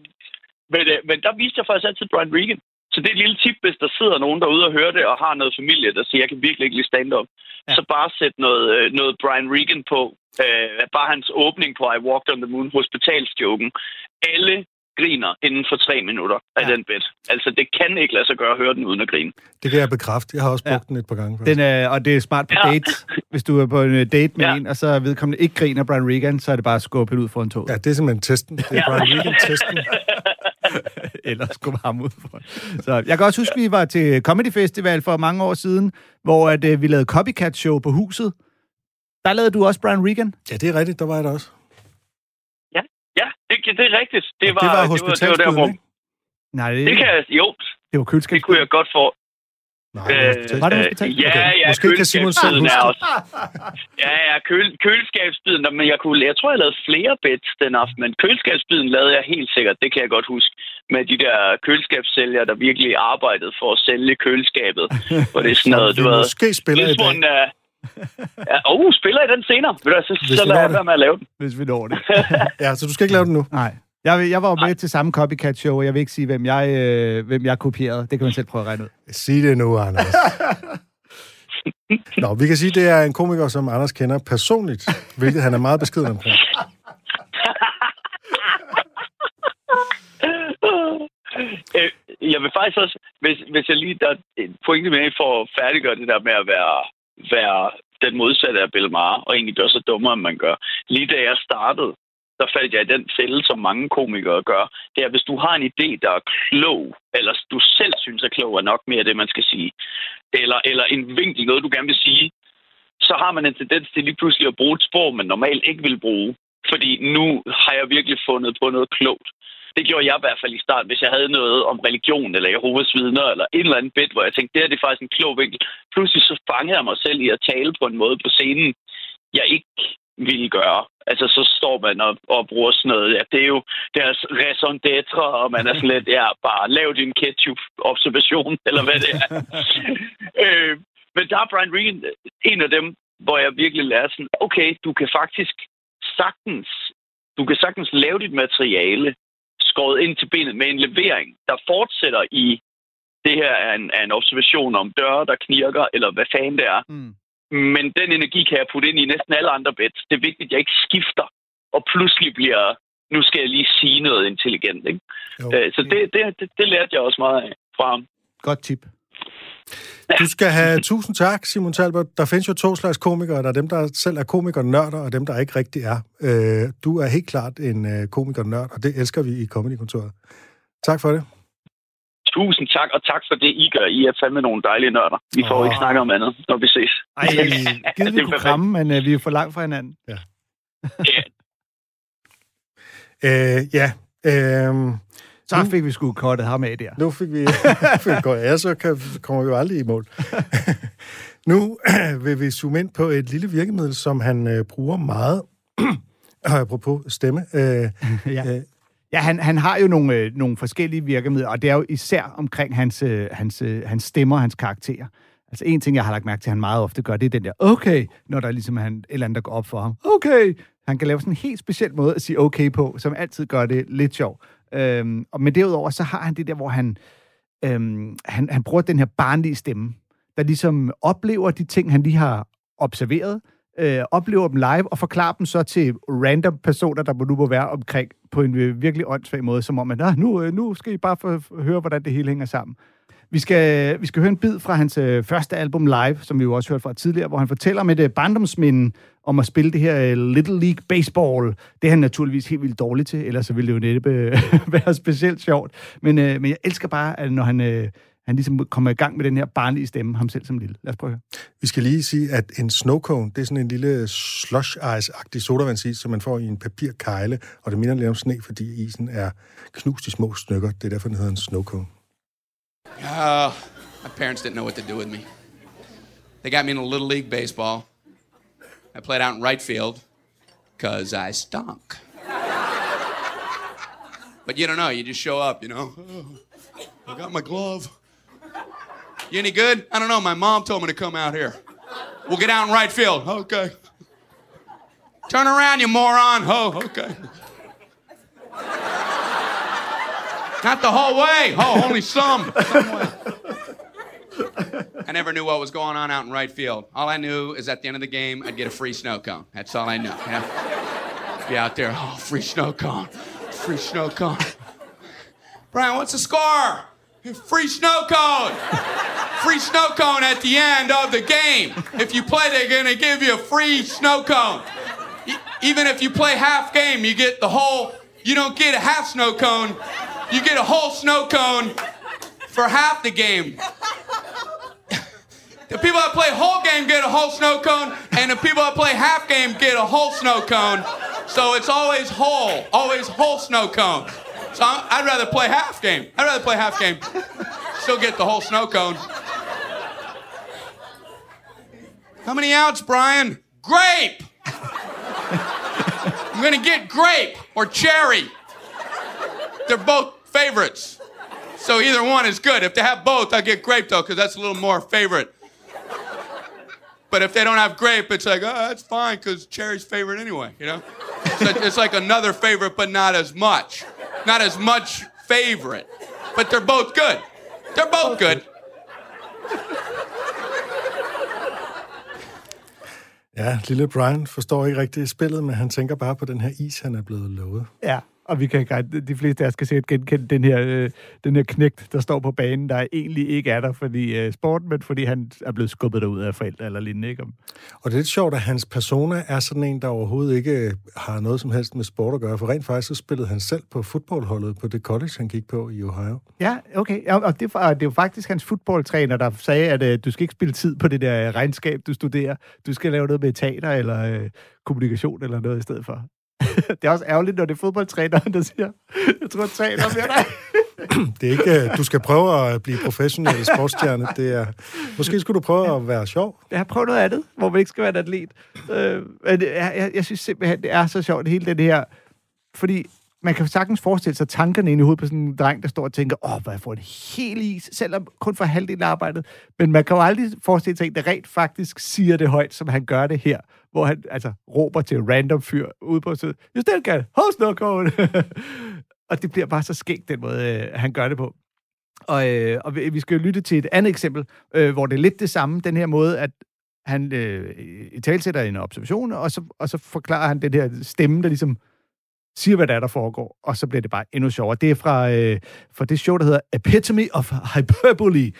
[SPEAKER 6] men, øh, men der viste jeg faktisk altid Brian Regan. Så det er et lille tip, hvis der sidder nogen derude og hører det, og har noget familie, der siger, jeg kan virkelig ikke lide stand-up. Ja. Så bare sæt noget, øh, noget Brian Regan på. Øh, bare hans åbning på I Walked on the Moon, hospitalsjoken. Alle griner inden for tre minutter af
[SPEAKER 3] Ja.
[SPEAKER 6] ja. den bit. Altså, det kan ikke lade sig gøre at høre den uden at grine.
[SPEAKER 2] Det kan jeg bekræfte. Jeg har også brugt
[SPEAKER 3] Ja.
[SPEAKER 2] ja. den et par gange.
[SPEAKER 3] Den er, og det er smart på
[SPEAKER 6] Ja.
[SPEAKER 3] date. Hvis du er på en øh, date med
[SPEAKER 6] Ja.
[SPEAKER 3] en, og så vedkommende ikke griner Brian Regan, så er det bare at skubbe ud foran toget.
[SPEAKER 2] Ja, det er simpelthen testen. Det er
[SPEAKER 6] Ja.
[SPEAKER 2] Brian Regan-testen.
[SPEAKER 3] Eller skubbe ham ud foran. Så jeg kan også huske, at vi var til Comedy Festival for mange år siden, hvor at, øh, vi lavede Copycat Show på huset. Der lavede du også Brian Regan.
[SPEAKER 2] Ja, det er rigtigt. Der var jeg der også.
[SPEAKER 6] Ja, det, det er rigtigt. Det
[SPEAKER 2] Og
[SPEAKER 6] var,
[SPEAKER 2] det var
[SPEAKER 6] det var, det var der, hvor...
[SPEAKER 3] Nej, det,
[SPEAKER 6] Det kan jeg... Jo,
[SPEAKER 3] det var
[SPEAKER 6] det kunne jeg godt få.
[SPEAKER 2] Nej, hospitals-
[SPEAKER 3] Var det
[SPEAKER 6] Øh,
[SPEAKER 3] hospital?
[SPEAKER 6] Ja,
[SPEAKER 2] Okay.
[SPEAKER 6] ja,
[SPEAKER 2] Måske kan Simon selv
[SPEAKER 6] køleskabsbiden
[SPEAKER 2] huske
[SPEAKER 6] også. Ja, ja, køl, køleskabsbiden, men jeg, kunne, jeg tror, jeg lavede flere bets den aften, men køleskabsbiden lavede jeg helt sikkert, det kan jeg godt huske, med de der køleskabssælgere, der virkelig arbejdede for at sælge køleskabet. Hvor det er sådan noget, du ved...
[SPEAKER 2] måske spiller i dag.
[SPEAKER 6] uh, ja, oh, spiller I den senere? Ved du, hvad, så,
[SPEAKER 2] Hvis
[SPEAKER 6] så lader jeg være med at lave den.
[SPEAKER 3] Hvis vi når det.
[SPEAKER 2] Ja, så du skal ikke lave den nu.
[SPEAKER 3] Nej. Jeg, jeg var jo med til samme copycat-show, og jeg vil ikke sige, hvem jeg, øh, hvem jeg kopierede. Det kan man selv prøve at regne ud.
[SPEAKER 2] Sig det nu, Anders. Nå, vi kan sige, at det er en komiker, som Anders kender personligt, hvilket han er meget beskeden omkring.
[SPEAKER 6] Øh, jeg vil faktisk også, hvis, hvis jeg lige, der er en pointe med for at færdiggøre det der med at være, være den modsatte af Bill Maher, og egentlig gøre så dummere, end man gør. Lige da jeg startede, der faldt jeg i den fælde, som mange komikere gør. Det er, hvis du har en idé, der er klog, eller du selv synes er klog, er nok mere det, man skal sige, eller, eller en vinkel, noget du gerne vil sige, så har man en tendens til lige pludselig at bruge et sprog, man normalt ikke vil bruge. Fordi nu har jeg virkelig fundet på noget klogt. Det gjorde jeg i hvert fald i starten, hvis jeg havde noget om religion eller Jehovas vidner eller en eller anden bit, hvor jeg tænkte, det her det er faktisk en klog vinkel. Pludselig så fangede jeg mig selv i at tale på en måde på scenen, jeg ikke ville gøre. Altså, så står man og, og bruger sådan noget. Ja, det er jo deres raison d'être, og man er sådan lidt, ja, bare lav din ketchup-observation, eller hvad det er. øh, men der er Brian Regan en af dem, hvor jeg virkelig lærer sådan, okay, du kan faktisk sagtens, du kan sagtens lave dit materiale skåret ind til benet med en levering, der fortsætter i det her er en, er en observation om døre, der knirker, eller hvad fanden det er.
[SPEAKER 3] Mm.
[SPEAKER 6] Men den energi kan jeg putte ind i næsten alle andre bets. Det er vigtigt, at jeg ikke skifter, og pludselig bliver, nu skal jeg lige sige noget intelligent. Ikke?
[SPEAKER 2] Jo.
[SPEAKER 6] Øh, Så det, det, det, det lærte jeg også meget af fra ham.
[SPEAKER 3] Godt tip.
[SPEAKER 2] Du skal have tusind tak, Simon Talbot. Der findes jo to slags komikere. Der er dem, der selv er komikernørder, og dem, der ikke rigtig er. Øh, du er helt klart en øh, komikernørd, og det elsker vi i Comedy-kontoret. Tak for det.
[SPEAKER 6] Tusind tak, og tak for det, I gør. I er fandme nogle dejlige nørder. Vi får
[SPEAKER 2] Åh.
[SPEAKER 6] ikke snakke om andet, når vi ses.
[SPEAKER 3] Ej, givet
[SPEAKER 6] Det
[SPEAKER 3] vi kunne kramme, men øh, vi er for langt fra hinanden.
[SPEAKER 2] Øh, ja, øh,
[SPEAKER 3] Så
[SPEAKER 2] Nu-
[SPEAKER 3] fik vi sgu kottet ham af der.
[SPEAKER 2] nu fik vi... fik ja, så kan, kommer vi jo aldrig i mål. nu vil vi zoome ind på et lille virkemiddel, som han øh, bruger meget. Og apropos stemme. Øh,
[SPEAKER 3] Ja.
[SPEAKER 2] øh,
[SPEAKER 3] Ja, han, han har jo nogle, øh, nogle forskellige virkemidler, og det er jo især omkring hans, øh, hans, øh, hans stemmer, hans karakterer. Altså en ting, jeg har lagt mærke til, at han meget ofte gør, det er den der, okay, når der er ligesom han, et eller andet, der går op for ham. Okay! Han kan lave sådan en helt speciel måde at sige okay på, som altid gør det lidt sjov. Øhm, og men derudover, så har han det der, hvor han, øhm, han, han bruger den her barnlige stemme, der ligesom oplever de ting, han lige har observeret, øh, oplever dem live og forklarer dem så til random personer, der nu må være omkring på en øh, virkelig åndssvag måde, som om, at nu, øh, nu skal I bare få høre, hvordan det hele hænger sammen. Vi skal, vi skal høre en bid fra hans øh, første album live, som vi jo også hørte fra tidligere, hvor han fortæller med øh, barndomsminde om at spille det her øh, Little League Baseball. Det er han naturligvis helt vildt dårlig til, ellers så ville det jo netop øh, være specielt sjovt. Men, øh, men jeg elsker bare, at når han, øh, han ligesom kommer i gang med den her barnlige stemme, ham selv som lille. Lad os prøve at høre.
[SPEAKER 2] Vi skal lige sige, at en snowcone, det er sådan en lille slush ice-agtig sodavandsis, som man får i en papirkejle, og det minder lidt om sne, fordi isen er knust i små stykker. Det er derfor, den hedder en snowcone.
[SPEAKER 4] Oh, my parents didn't know what to do with me. They got me into Little League Baseball. I played out in right field because I stunk. But you don't know, you just show up, you know. Oh, I got my glove. You any good? I don't know. My mom told me to come out here. We'll get out in right field. Okay. Turn around, you moron. Oh, okay. Not the whole way. Oh, only some. I never knew what was going on out in right field. All I knew is at the end of the game, I'd get a free snow cone. That's all I knew. You know? Be out there, oh, free snow cone, free snow cone. Brian, what's the score? Free snow cone. Free snow cone at the end of the game. If you play, they're gonna give you a free snow cone. E- even if you play half game, you get the whole. You don't get a half snow cone. You get a whole snow cone for half the game. The people that play whole game get a whole snow cone, and the people that play half game get a whole snow cone. So it's always whole, always whole snow cone. So I'm, I'd rather play half game. I'd rather play half game. Still get the whole snow cone. How many outs, Brian? Grape! I'm gonna get grape or cherry. They're both favorites. So either one is good. If they have both, I get grape though, because that's a little more favorite. But if they don't have grape, it's like, oh, that's fine, because cherry's favorite anyway, you know? So it's like another favorite, but not as much. Not as much favorite. But they're both good. They're both good.
[SPEAKER 2] Ja, lille Brian forstår ikke rigtig spillet, men han tænker bare på den her is, han er blevet lovet.
[SPEAKER 3] Ja, og vi kan de fleste af os kan sikkert genkende den her, øh, den her knægt, der står på banen, der egentlig ikke er der fordi øh, sport, men fordi han er blevet skubbet ud af forældre eller lignende. Ikke?
[SPEAKER 2] Og det er lidt sjovt, at hans persona er sådan en, der overhovedet ikke har noget som helst med sport at gøre, for rent faktisk så spillede han selv på fodboldholdet på det college, han gik på i Ohio.
[SPEAKER 3] Ja, okay. Ja, og det, var, det er jo faktisk hans fodboldtræner, der sagde, at øh, du skal ikke spille tid på det der regnskab, du studerer. Du skal lave noget med teater eller øh, kommunikation eller noget i stedet for. det er også ærgerligt, når det er fodboldtræneren, der siger, jeg tror, træner mere dig.
[SPEAKER 2] det er ikke, øh, du skal prøve at blive professionel sportsstjerne. Det er, måske skulle du prøve at være sjov.
[SPEAKER 3] Jeg har prøvet noget andet, hvor man ikke skal være en atlet. Øh, men jeg, jeg, jeg synes simpelthen, det er så sjovt, hele det her. Fordi man kan sagtens forestille sig tankerne ind i hovedet på sådan en dreng, der står og tænker, åh, hvad får en hel is, selvom kun for halvdelen af arbejdet. Men man kan jo aldrig forestille sig, at det rent faktisk siger det højt, som han gør det her, hvor han altså råber til en random fyr ude på stedet, Justelka, host no code. og det bliver bare så skægt, den måde, øh, han gør det på. Og, øh, og vi skal jo lytte til et andet eksempel, øh, hvor det er lidt det samme, den her måde, at han øh, i talsætter en observation, og så, og så forklarer han den her stemme, der ligesom siger, hvad der er, der foregår, og så bliver det bare endnu sjovere. Det er fra, øh, fra det show, der hedder Epitome of Hyperbole.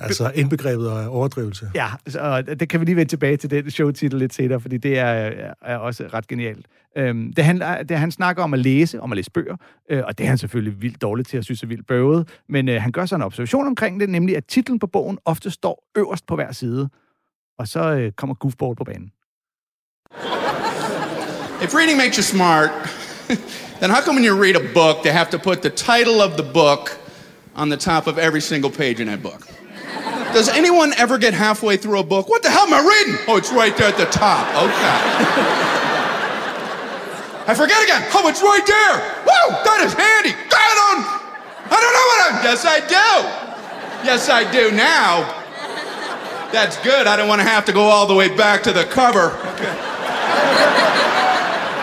[SPEAKER 2] Altså indbegrebet af overdrivelse.
[SPEAKER 3] Ja, og det kan vi lige vende tilbage til den showtitel lidt senere, fordi det er, er også ret genialt. Øhm, det, han, det, han snakker om at læse, om at læse bøger, øh, og det er han selvfølgelig vildt dårligt til at synes er vildt bøvet, men øh, han gør så en observation omkring det, nemlig at titlen på bogen ofte står øverst på hver side, og så øh, kommer Goofball på banen.
[SPEAKER 4] If reading makes you smart, then how come when you read a book, they have to put the title of the book on the top of every single page in that book? Does anyone ever get halfway through a book? What the hell am I reading? Oh, it's right there at the top. Okay. I forget again. Oh, it's right there. Woo! That is handy. Got on. I don't know what I'm. Yes, I do. Yes, I do now. That's good. I don't want to have to go all the way back to the cover.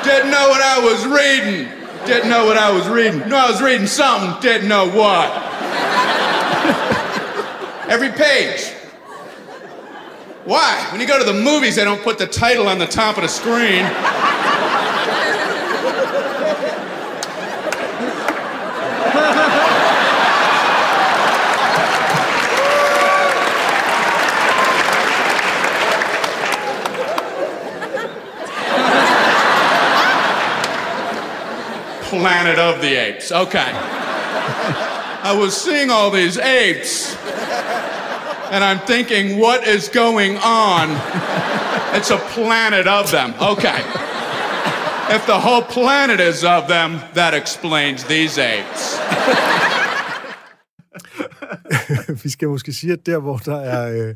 [SPEAKER 4] Didn't know what I was reading. Didn't know what I was reading. No, I was reading something. Didn't know what. Every page. Why? When you go to the movies, they don't put the title on the top of the screen. Planet of the Apes. Okay. I was seeing all these apes, and I'm thinking, what is going on? It's a planet of them. Okay. If the whole planet is of them, that explains these apes.
[SPEAKER 2] Vi skal måske sige, at der, hvor der er... Øh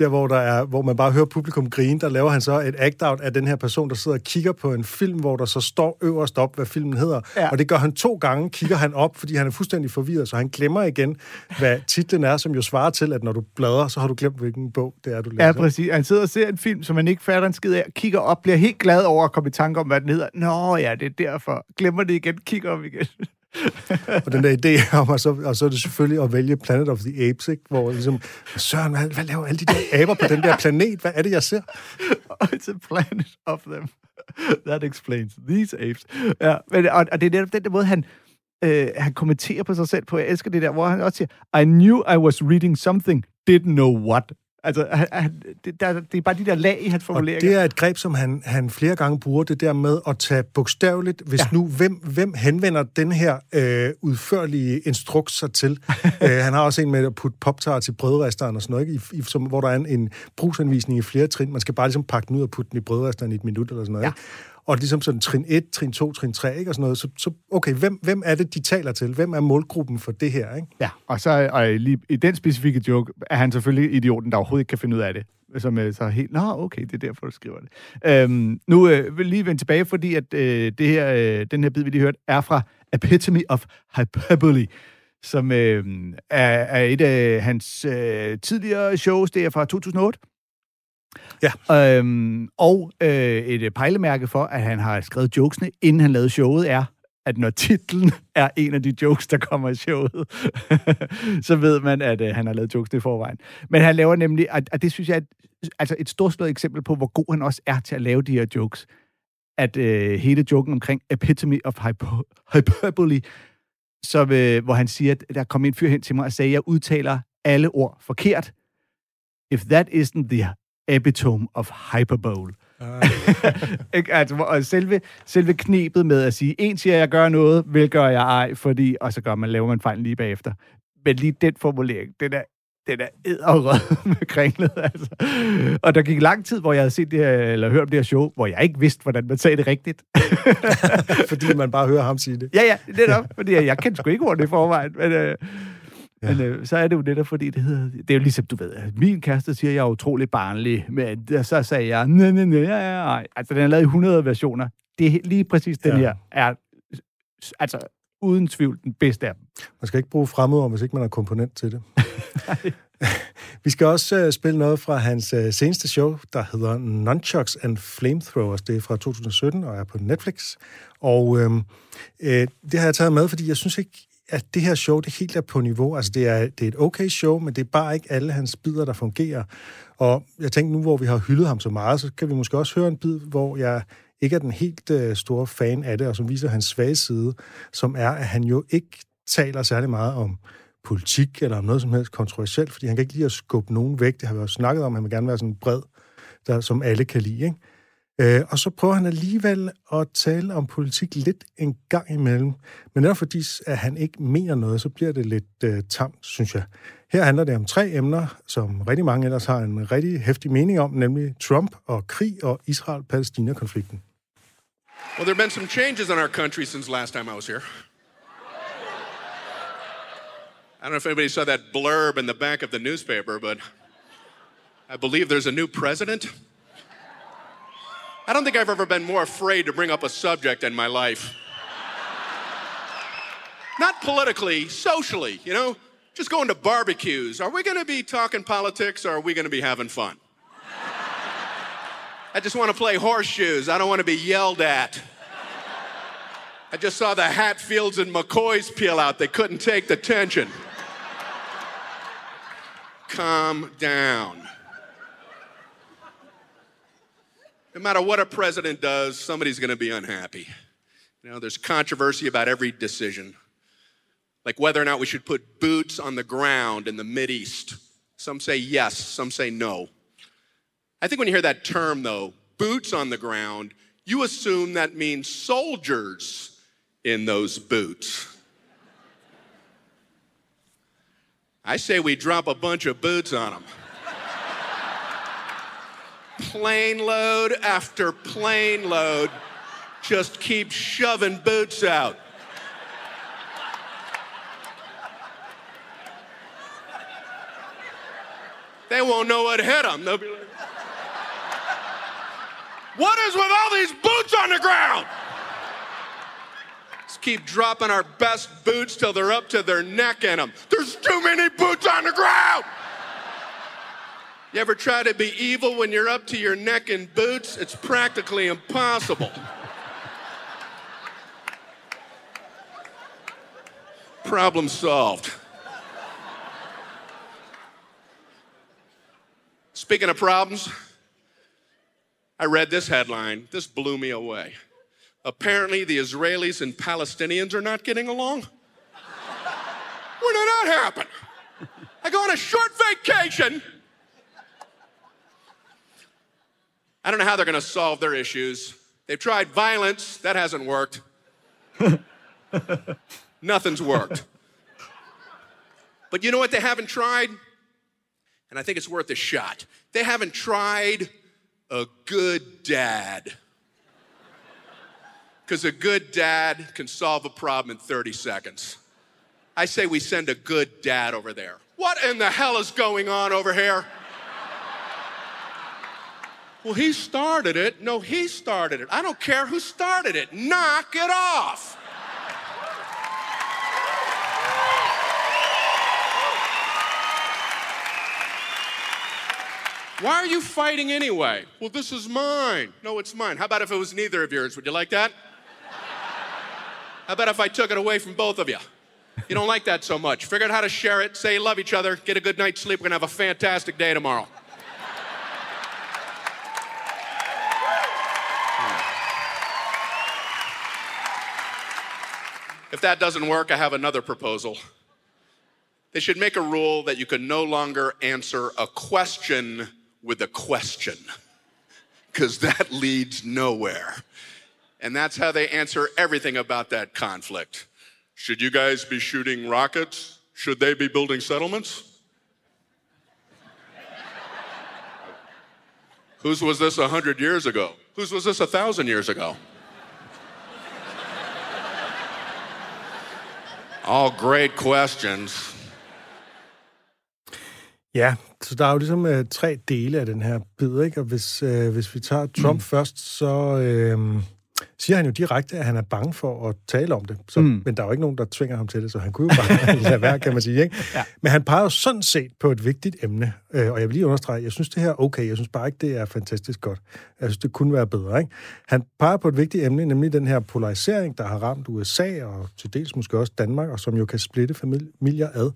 [SPEAKER 2] der hvor, der er, hvor man bare hører publikum grine, der laver han så et act-out af den her person, der sidder og kigger på en film, hvor der så står øverst op, hvad filmen hedder. Ja. Og det gør han to gange, kigger han op, fordi han er fuldstændig forvirret, så han glemmer igen, hvad titlen er, som jo svarer til, at når du bladrer, så har du glemt, hvilken bog det er, du læser.
[SPEAKER 3] Ja, præcis. Han sidder og ser en film, som man ikke fatter en skid af, kigger op, bliver helt glad over at komme i tanke om, hvad den hedder. Nå ja, det er derfor. Glemmer det igen, kigger op igen.
[SPEAKER 2] og den der idé om, og så, og så er det selvfølgelig at vælge Planet of the Apes, ikke? hvor ligesom, Søren, hvad, hvad laver alle de der aber på den der planet? Hvad er det, jeg ser?
[SPEAKER 3] It's a planet of them. That explains these apes. Ja, men, og, og det er netop den der måde, han, øh, han kommenterer på sig selv på. Jeg elsker det der, hvor han også siger, I knew I was reading something, didn't know what. Altså, han, det, der, det er bare de der lag i hans formuleringer.
[SPEAKER 2] Og det er et greb, som han, han flere gange bruger, det der med at tage bogstaveligt, hvis ja. nu, hvem, hvem henvender den her øh, udførlige instruks sig til? øh, han har også en med at putte poptar til brødresteren og sådan noget, ikke? I, i, som, hvor der er en, en brugsanvisning i flere trin. Man skal bare ligesom pakke den ud og putte den i brødresteren i et minut eller sådan noget. Ja. Ikke? Og ligesom sådan trin 1, trin 2, trin 3, ikke? og sådan noget, så, så okay, hvem, hvem er det, de taler til? Hvem er målgruppen for det her, ikke?
[SPEAKER 3] Ja, og så og lige, i den specifikke joke er han selvfølgelig idioten, der overhovedet ikke kan finde ud af det. som er så helt, nå, okay, det er derfor, du skriver det. Øhm, nu øh, vil jeg lige vende tilbage, fordi at øh, det her, øh, den her bid, vi lige hørte, er fra Epitome of Hyperbole, som øh, er, er et af hans øh, tidligere shows, det er fra 2008.
[SPEAKER 2] Ja.
[SPEAKER 3] Øhm, og øh, et øh, pejlemærke for, at han har skrevet jokesene, inden han lavede showet, er, at når titlen er en af de jokes, der kommer i showet, så ved man, at øh, han har lavet jokes i forvejen. Men han laver nemlig, og, og det synes jeg er et, altså et storslået eksempel på, hvor god han også er til at lave de her jokes. At øh, hele joken omkring epitome of hypo, hyperbole, så, øh, hvor han siger, at der kom en fyr hen til mig og sagde, at jeg udtaler alle ord forkert. If that isn't the epitome of hyperbole. Ikke? altså, og selve, selve knebet med at sige, en siger, jeg gør noget, vel gør jeg ej, fordi, og så gør man, laver man fejl lige bagefter. Men lige den formulering, den er, den er edderrød med kringlet, altså. Og der gik lang tid, hvor jeg havde set det her, eller hørt om det her show, hvor jeg ikke vidste, hvordan man sagde det rigtigt.
[SPEAKER 2] Fordi man bare hører ham sige det.
[SPEAKER 3] ja, ja, netop, fordi jeg, jeg kendte sgu ikke ordene i forvejen, men... Øh, Ja. Men øh, så er det jo netop, fordi det hedder... Det er jo ligesom, du ved, at min kæreste siger, at jeg er utrolig barnlig, men så sagde jeg, nej, nej, nej, nej. Altså, den er lavet i 100 versioner. Det er lige præcis den
[SPEAKER 2] Ja.
[SPEAKER 3] her, er altså uden tvivl den bedste af dem.
[SPEAKER 2] Man skal ikke bruge fremmedord, hvis ikke man har komponent til det. Vi skal også uh, spille noget fra hans uh, seneste show, der hedder Nunchucks and Flamethrowers. Det er fra 2017 og er på Netflix. Og øhm, øh, det har jeg taget med, fordi jeg synes ikke, at det her show, det helt er på niveau. Altså, det er, det er et okay show, men det er bare ikke alle hans bidder, der fungerer. Og jeg tænkte, nu hvor vi har hyldet ham så meget, så kan vi måske også høre en bid, hvor jeg ikke er den helt øh, store fan af det, og som viser hans svage side, som er, at han jo ikke taler særlig meget om politik eller om noget som helst kontroversielt, fordi han kan ikke lide at skubbe nogen væk. Det har vi også snakket om. Han vil gerne være sådan bred, der, som alle kan lide. Ikke? Øh, og så prøver han alligevel at tale om politik lidt en gang imellem. Men netop fordi at han ikke mener noget, så bliver det lidt øh, tamt, synes jeg. Her handler det om tre emner, som rigtig mange ellers har en rigtig hæftig mening om, nemlig Trump og krig og Israel-Palæstina-konflikten.
[SPEAKER 4] Well, there have been some changes in our country since last time I was here. I don't know if anybody saw that blurb in the back of the newspaper, but I believe there's a new president. I don't think I've ever been more afraid to bring up a subject in my life. Not politically, socially, you know, just going to barbecues. Are we to be talking politics or are we to be having fun? I just want to play horseshoes. I don't want to be yelled at. I just saw the Hatfields and McCoys peel out. They couldn't take the tension. Calm down. No matter what a president does, somebody's going to be unhappy. You know, there's controversy about every decision, like whether or not we should put boots on the ground in the Mideast. Some say yes, some say no. I think when you hear that term, though, boots on the ground, you assume that means soldiers in those boots. I say we drop a bunch of boots on them. Plane load after plane load, just keep shoving boots out. They won't know what hit them. They'll be like, What is with all these boots on the ground? Just keep dropping our best boots till they're up to their neck in them. There's too many boots on the ground. You ever try to be evil when you're up to your neck in boots? It's practically impossible. Problem solved. Speaking of problems, I read this headline. This blew me away. Apparently, the Israelis and Palestinians are not getting along. When did that happen? I go on a short vacation. I don't know how they're going to solve their issues. They've tried violence, that hasn't worked. Nothing's worked. But you know what they haven't tried? And I think it's worth a shot. They haven't tried a good dad. Because a good dad can solve a problem in 30 seconds. I say we send a good dad over there. What in the hell is going on over here?
[SPEAKER 7] Well, he started it. No, he started it. I don't care who started it. Knock it off. Why are you fighting anyway? Well, this is mine. No, it's mine. How about if it was neither of yours? Would you like that? How about if I took it away from both of you? You don't like that so much. Figure out how to share it, say you love each other, get a good night's sleep. We're going to have a fantastic day tomorrow. If that doesn't work, I have another proposal. They should make a rule that you can no longer answer a question with a question, because that leads nowhere. And that's how they answer everything about that conflict. Should you guys be shooting rockets? Should they be building settlements? Whose was this a hundred years ago? Whose was this a thousand years ago? All great questions.
[SPEAKER 2] Ja, så der er jo ligesom øh, tre dele af den her bid, ikke? Og hvis, øh, hvis vi tager Trump mm. først, så øh, siger han jo direkte, at han er bange for at tale om det. Så, mm. Men der er jo ikke nogen, der tvinger ham til det, så han kunne jo bare lade være, kan man sige. Ikke? Ja. Men han peger jo sådan set på et vigtigt emne, øh, og jeg vil lige understrege, jeg synes, det her er okay. Jeg synes bare ikke, det er fantastisk godt. Jeg synes, det kunne være bedre. Ikke? Han peger på et vigtigt emne, nemlig den her polarisering, der har ramt USA og til dels måske også Danmark, og som jo kan splitte familier ad.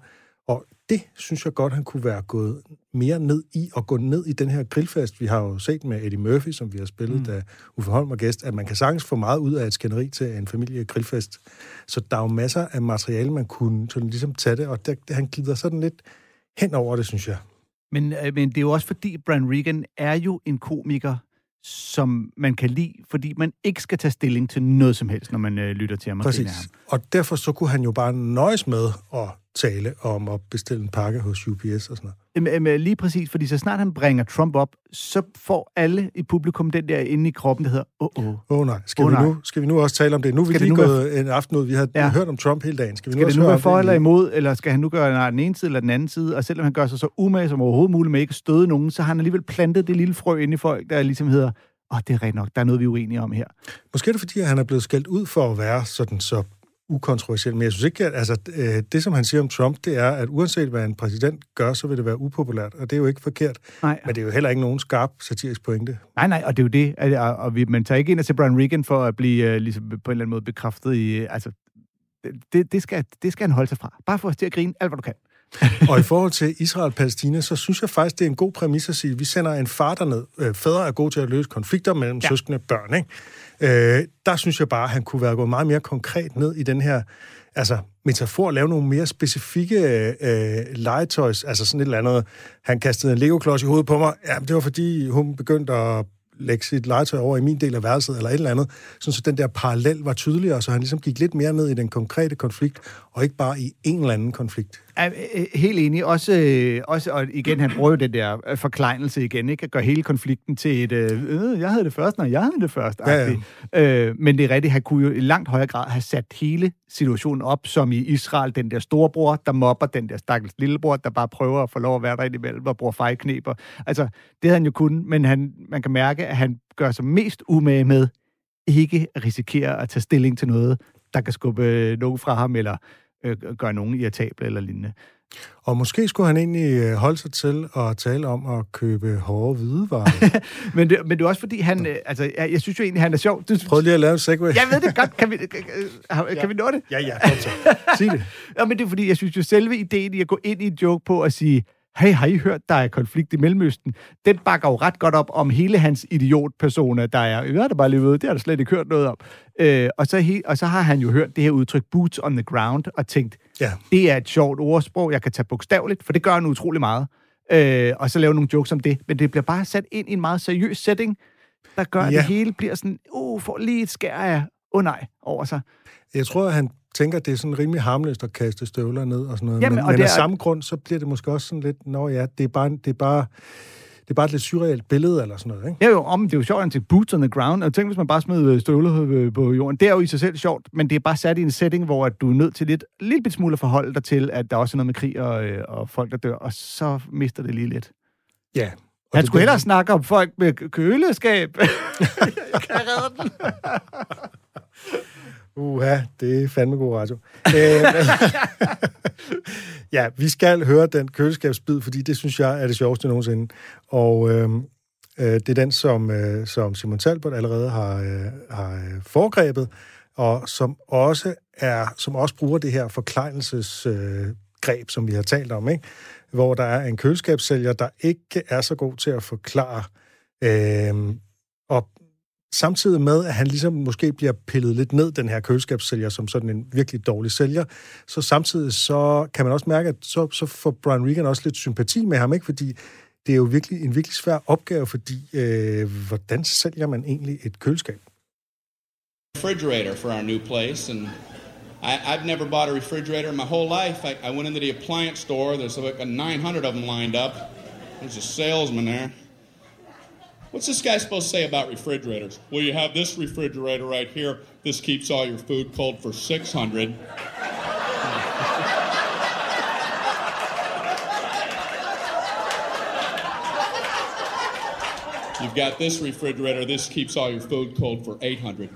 [SPEAKER 2] Og det synes jeg godt, han kunne være gået mere ned i, og gå ned i den her grillfest. Vi har jo set med Eddie Murphy, som vi har spillet, mm. da Uffe Holm var gæst, at man kan sagtens få meget ud af et skænderi til en familie grillfest. Så der er jo masser af materiale, man kunne sådan ligesom tage det, og der, han glider sådan lidt hen over det, synes jeg.
[SPEAKER 3] Men, øh, men det er jo også fordi, Brian Regan er jo en komiker, som man kan lide, fordi man ikke skal tage stilling til noget som helst, når man øh, lytter til ham.
[SPEAKER 2] Præcis. Ham. Og derfor så kunne han jo bare nøjes med at tale om at bestille en pakke hos UPS og sådan noget.
[SPEAKER 3] Jamen, lige præcis, fordi så snart han bringer Trump op, så får alle i publikum den der inde i kroppen, der hedder, åh, oh, åh.
[SPEAKER 2] Oh. oh, nej. Skal, oh, vi Nu, skal vi nu også tale om det? Nu er vi lige gået være... en aften ud, vi har ja. hørt om Trump hele dagen.
[SPEAKER 3] Skal, vi skal nu det nu være for eller imod, eller skal han nu gøre nej, den ene side eller den anden side? Og selvom han gør sig så umage som overhovedet muligt med ikke at støde nogen, så har han alligevel plantet det lille frø inde i folk, der ligesom hedder, åh, oh, det er rigtigt nok, der er noget, vi er uenige om her.
[SPEAKER 2] Måske er det, fordi han er blevet skældt ud for at være sådan så ukontroversiel. Men jeg synes ikke, at altså, øh, det, som han siger om Trump, det er, at uanset hvad en præsident gør, så vil det være upopulært. Og det er jo ikke forkert. Nej. Men det er jo heller ikke nogen skarp satirisk pointe.
[SPEAKER 3] Nej, nej, og det er jo det. Og, og vi, man tager ikke ind til Brian Regan for at blive uh, ligesom på en eller anden måde bekræftet i... Altså, det, det, skal, det skal han holde sig fra. Bare for os til at grine alt, hvad du kan.
[SPEAKER 2] og i forhold til Israel-Palæstina, så synes jeg faktisk, det er en god præmis at sige, at vi sender en far derned. Øh, fædre er gode til at løse konflikter mellem ja. søskende børn, ikke? Øh, der synes jeg bare, at han kunne være gået meget mere konkret ned i den her altså, metafor, lave nogle mere specifikke øh, legetøjs, altså sådan et eller andet. Han kastede en Lego-klods i hovedet på mig. Ja, det var fordi, hun begyndte at lægge sit legetøj over i min del af værelset, eller et eller andet, sådan så den der parallel var tydeligere, så han ligesom gik lidt mere ned i den konkrete konflikt, og ikke bare i en eller anden konflikt.
[SPEAKER 3] Er, helt enig. Også, øh, også, og igen, han bruger jo den der øh, forklejnelse igen, ikke? At gøre hele konflikten til et, øh, øh, jeg havde det først, når jeg havde det først. Ja, ja. Øh, men det er rigtigt, han kunne jo i langt højere grad have sat hele situationen op, som i Israel, den der storebror, der mobber den der stakkels lillebror, der bare prøver at få lov at være der imellem og bruger fejlkneber. Altså, det havde han jo kun, men han, man kan mærke, at han gør sig mest umage med ikke risikere at tage stilling til noget, der kan skubbe nogen fra ham, eller øh, gøre nogen irritable eller lignende.
[SPEAKER 2] Og måske skulle han egentlig øh, holde sig til at tale om at købe hårde hvidevarer.
[SPEAKER 3] men, det, men det er også fordi, han... Øh, altså, jeg, jeg synes jo egentlig, han er sjov. Du,
[SPEAKER 2] Prøv lige at lave en segway.
[SPEAKER 3] jeg ved det godt. Kan vi, kan, kan ja. vi nå det?
[SPEAKER 2] Ja, ja. Sig det.
[SPEAKER 3] ja, men det er fordi, jeg synes jo selve ideen i at gå ind i en joke på at sige, hey, har I hørt, der er konflikt i Mellemøsten? Den bakker jo ret godt op om hele hans idiotpersoner, der er, jeg der bare lige ved, det har der slet ikke hørt noget om. Øh, og, så he, og så har han jo hørt det her udtryk, boots on the ground, og tænkt, ja. det er et sjovt ordsprog, jeg kan tage bogstaveligt, for det gør han utrolig meget. Øh, og så lave nogle jokes om det. Men det bliver bare sat ind i en meget seriøs setting, der gør, ja. at det hele bliver sådan, uh, får lige et skær af, åh oh, nej, over sig.
[SPEAKER 2] Jeg tror, han tænker, det er sådan rimelig harmløst at kaste støvler ned og sådan noget. Jamen, men, og men af er... samme grund, så bliver det måske også sådan lidt, nå ja, det er bare, det er bare, det er bare et lidt surrealt billede eller sådan noget, ikke?
[SPEAKER 3] Ja, jo, om, det er jo sjovt, at han til boots on the ground. Og tænk, hvis man bare smed øh, støvler øh, på jorden. Det er jo i sig selv sjovt, men det er bare sat i en setting, hvor at du er nødt til lidt, lidt smule at forholde dig til, at der også er noget med krig og, øh, og folk, der dør, og så mister det lige lidt.
[SPEAKER 2] Ja,
[SPEAKER 3] Han
[SPEAKER 2] det
[SPEAKER 3] skulle hellere snakke om folk med kø- køleskab. jeg kan redde den.
[SPEAKER 2] Uha, det er fandme god radio. Øh, ja, vi skal høre den køleskabsbid, fordi det synes jeg er det sjoveste nogensinde. Og øhm, øh, det er den, som, øh, som Simon Talbot allerede har, øh, har øh, foregrebet, og som også er, som også bruger det her forklejelsesgreb, øh, greb, som vi har talt om, ikke? hvor der er en køleskabssælger, der ikke er så god til at forklare, øh, og samtidig med, at han ligesom måske bliver pillet lidt ned, den her køleskabssælger, som sådan en virkelig dårlig sælger, så samtidig så kan man også mærke, at så, så får Brian Regan også lidt sympati med ham, ikke? Fordi det er jo virkelig en virkelig svær opgave, fordi øh, hvordan sælger man egentlig et køleskab?
[SPEAKER 4] refrigerator for our new place, and I, I've never bought a refrigerator in my whole life. I, I went into the appliance store. There's like a 900 of them lined up. There's a salesman there. What's this guy supposed to say about refrigerators? Well, you have this refrigerator right here. This keeps all your food cold for 600. You've got this refrigerator. This keeps all your food cold for 800.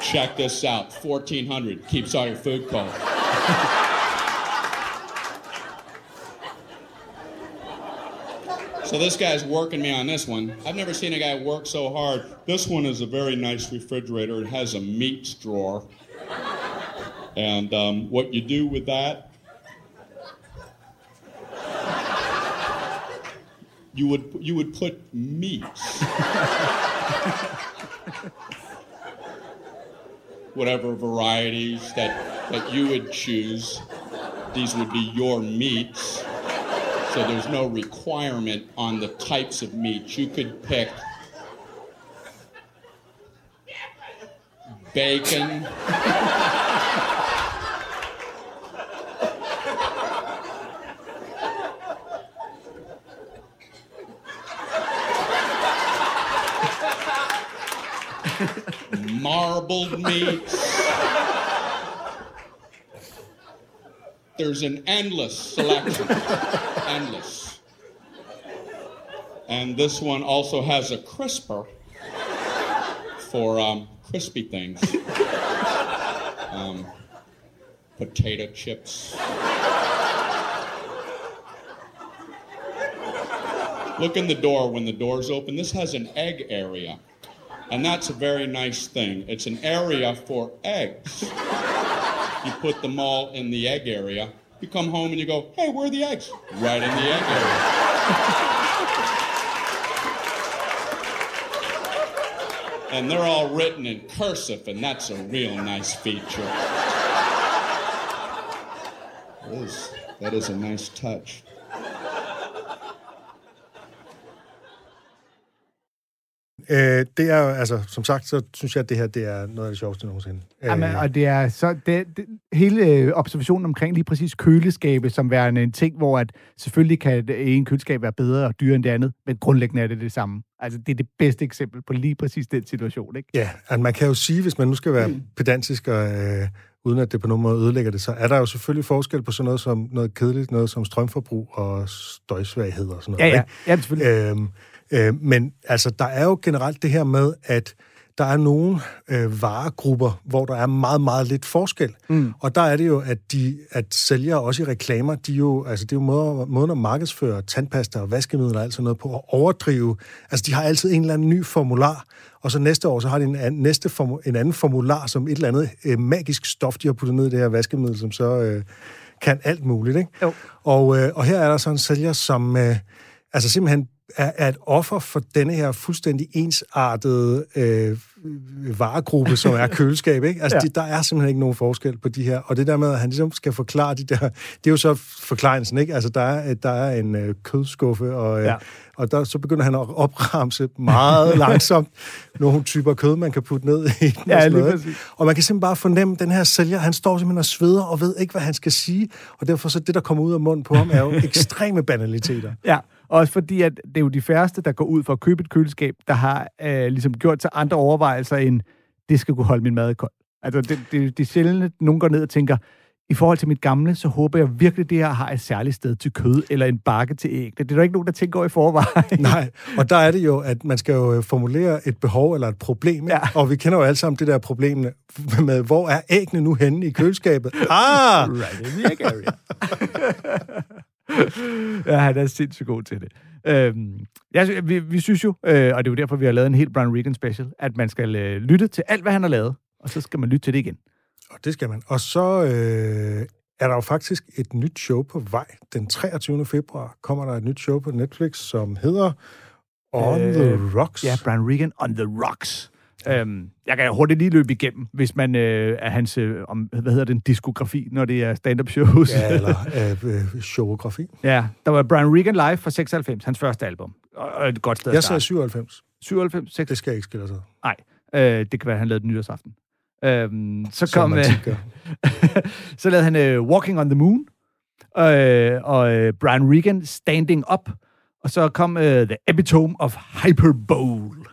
[SPEAKER 4] Check this out. 1400 keeps all your food cold. So this guy's working me on this one. I've never seen a guy work so hard. This one is a very nice refrigerator. It has a meats drawer. And um, what you do with that, you would you would put meats, whatever varieties that that you would choose. These would be your meats. So there's no requirement on the types of meats. You could pick bacon. marbled meats. There's an endless selection. endless. And this one also has a crisper for um, crispy things. Um, potato chips. Look in the door when the door's open. This has an egg area. And that's a very nice thing. It's an area for eggs. You put them all in the egg area. You come home and you go, hey, where are the eggs? Right in the egg area. and they're all written in cursive, and that's a real nice feature. That is, that is a nice touch.
[SPEAKER 2] Øh, det er jo, altså, som sagt, så synes jeg, at det her det er noget af det sjoveste nogensinde.
[SPEAKER 3] Jamen, og det er så... Det, det, hele øh, observationen omkring lige præcis køleskabe, som værende en ting, hvor at selvfølgelig kan det ene køleskab være bedre og dyrere end det andet, men grundlæggende er det det samme. Altså, det er det bedste eksempel på lige præcis den situation, ikke?
[SPEAKER 2] Ja, at man kan jo sige, hvis man nu skal være pedantisk, og, øh, uden at det på nogen måde ødelægger det, så er der jo selvfølgelig forskel på sådan noget som noget kedeligt, noget som strømforbrug og støjsvaghed og sådan noget.
[SPEAKER 3] Ja, ja.
[SPEAKER 2] ikke?
[SPEAKER 3] Ja, selvfølgelig.
[SPEAKER 2] Øhm, øh, men altså, der er jo generelt det her med, at der er nogle øh, varegrupper, hvor der er meget, meget lidt forskel. Mm. Og der er det jo, at, de, at sælgere også i reklamer, de jo, altså, det er jo måder, måden at markedsføre tandpasta og vaskemidler og alt sådan noget på at overdrive. Altså, de har altid en eller anden ny formular, og så næste år, så har de en, anden, næste formu, en anden formular, som et eller andet øh, magisk stof, de har puttet ned i det her vaskemiddel, som så øh, kan alt muligt, ikke?
[SPEAKER 3] Jo.
[SPEAKER 2] Og, øh, og her er der så en sælger, som øh, altså simpelthen er, er et offer for denne her fuldstændig ensartede øh, varegruppe, som er køleskab. Ikke? Altså,
[SPEAKER 3] Ja.
[SPEAKER 2] ja. de, der er simpelthen ikke nogen forskel på de her. Og det der med, at han ligesom skal forklare de der... Det er jo så forklaringen, ikke? Altså, der er, der er en øh, kødskuffe, og, øh,
[SPEAKER 3] Ja.
[SPEAKER 2] og der, så begynder han at opramse meget langsomt nogle typer kød, man kan putte ned i den.
[SPEAKER 3] Ja,
[SPEAKER 2] og, noget, og man kan simpelthen bare fornemme, at den her sælger, han står simpelthen og sveder og ved ikke, hvad han skal sige. Og derfor så det, der kommer ud af munden på ham, er jo ekstreme banaliteter.
[SPEAKER 3] Ja, også fordi, at det er jo de færreste, der går ud for at købe et køleskab, der har øh, ligesom gjort sig andre overvejelser end, det skal kunne holde min mad kold. Altså, det, det, det er sjældent, at nogen går ned og tænker, i forhold til mit gamle, så håber jeg virkelig, det her har et særligt sted til kød, eller en bakke til æg. Det er der ikke nogen, der tænker over i forvejen.
[SPEAKER 2] Nej, og der er det jo, at man skal jo formulere et behov eller et problem, ikke?
[SPEAKER 3] Ja.
[SPEAKER 2] og vi kender jo alle sammen det der problem med, hvor er æggene nu henne i køleskabet? Ah!
[SPEAKER 3] Right in the egg area. ja, han er sindssygt god til det. Øhm, jeg, vi, vi synes jo, øh, og det er jo derfor, vi har lavet en helt Brian Regan special, at man skal øh, lytte til alt, hvad han har lavet, og så skal man lytte til det igen.
[SPEAKER 2] Og det skal man. Og så øh, er der jo faktisk et nyt show på vej. Den 23. februar kommer der et nyt show på Netflix, som hedder On
[SPEAKER 3] Øh,
[SPEAKER 2] the Rocks.
[SPEAKER 3] Ja, Brian Regan on the rocks. Øhm, jeg kan hurtigt lige løbe igennem, hvis man øh, er hans, øh, om, hvad hedder den, diskografi, når det er stand-up shows.
[SPEAKER 2] ja eller øh, øh, showografi.
[SPEAKER 3] ja, der var Brian Regan live fra 96, hans første album. Og, og et godt sted
[SPEAKER 2] Jeg sagde 97.
[SPEAKER 3] 97, 6,
[SPEAKER 2] Det skal jeg ikke skille sig.
[SPEAKER 3] Nej, øh, det kan være, at han lavede den nytårsaften. Øhm, så
[SPEAKER 2] Som
[SPEAKER 3] kom, øh, så lavede han øh, Walking on the Moon, øh, og øh, Brian Regan Standing Up, og så kom øh, The Epitome of Hyperbole.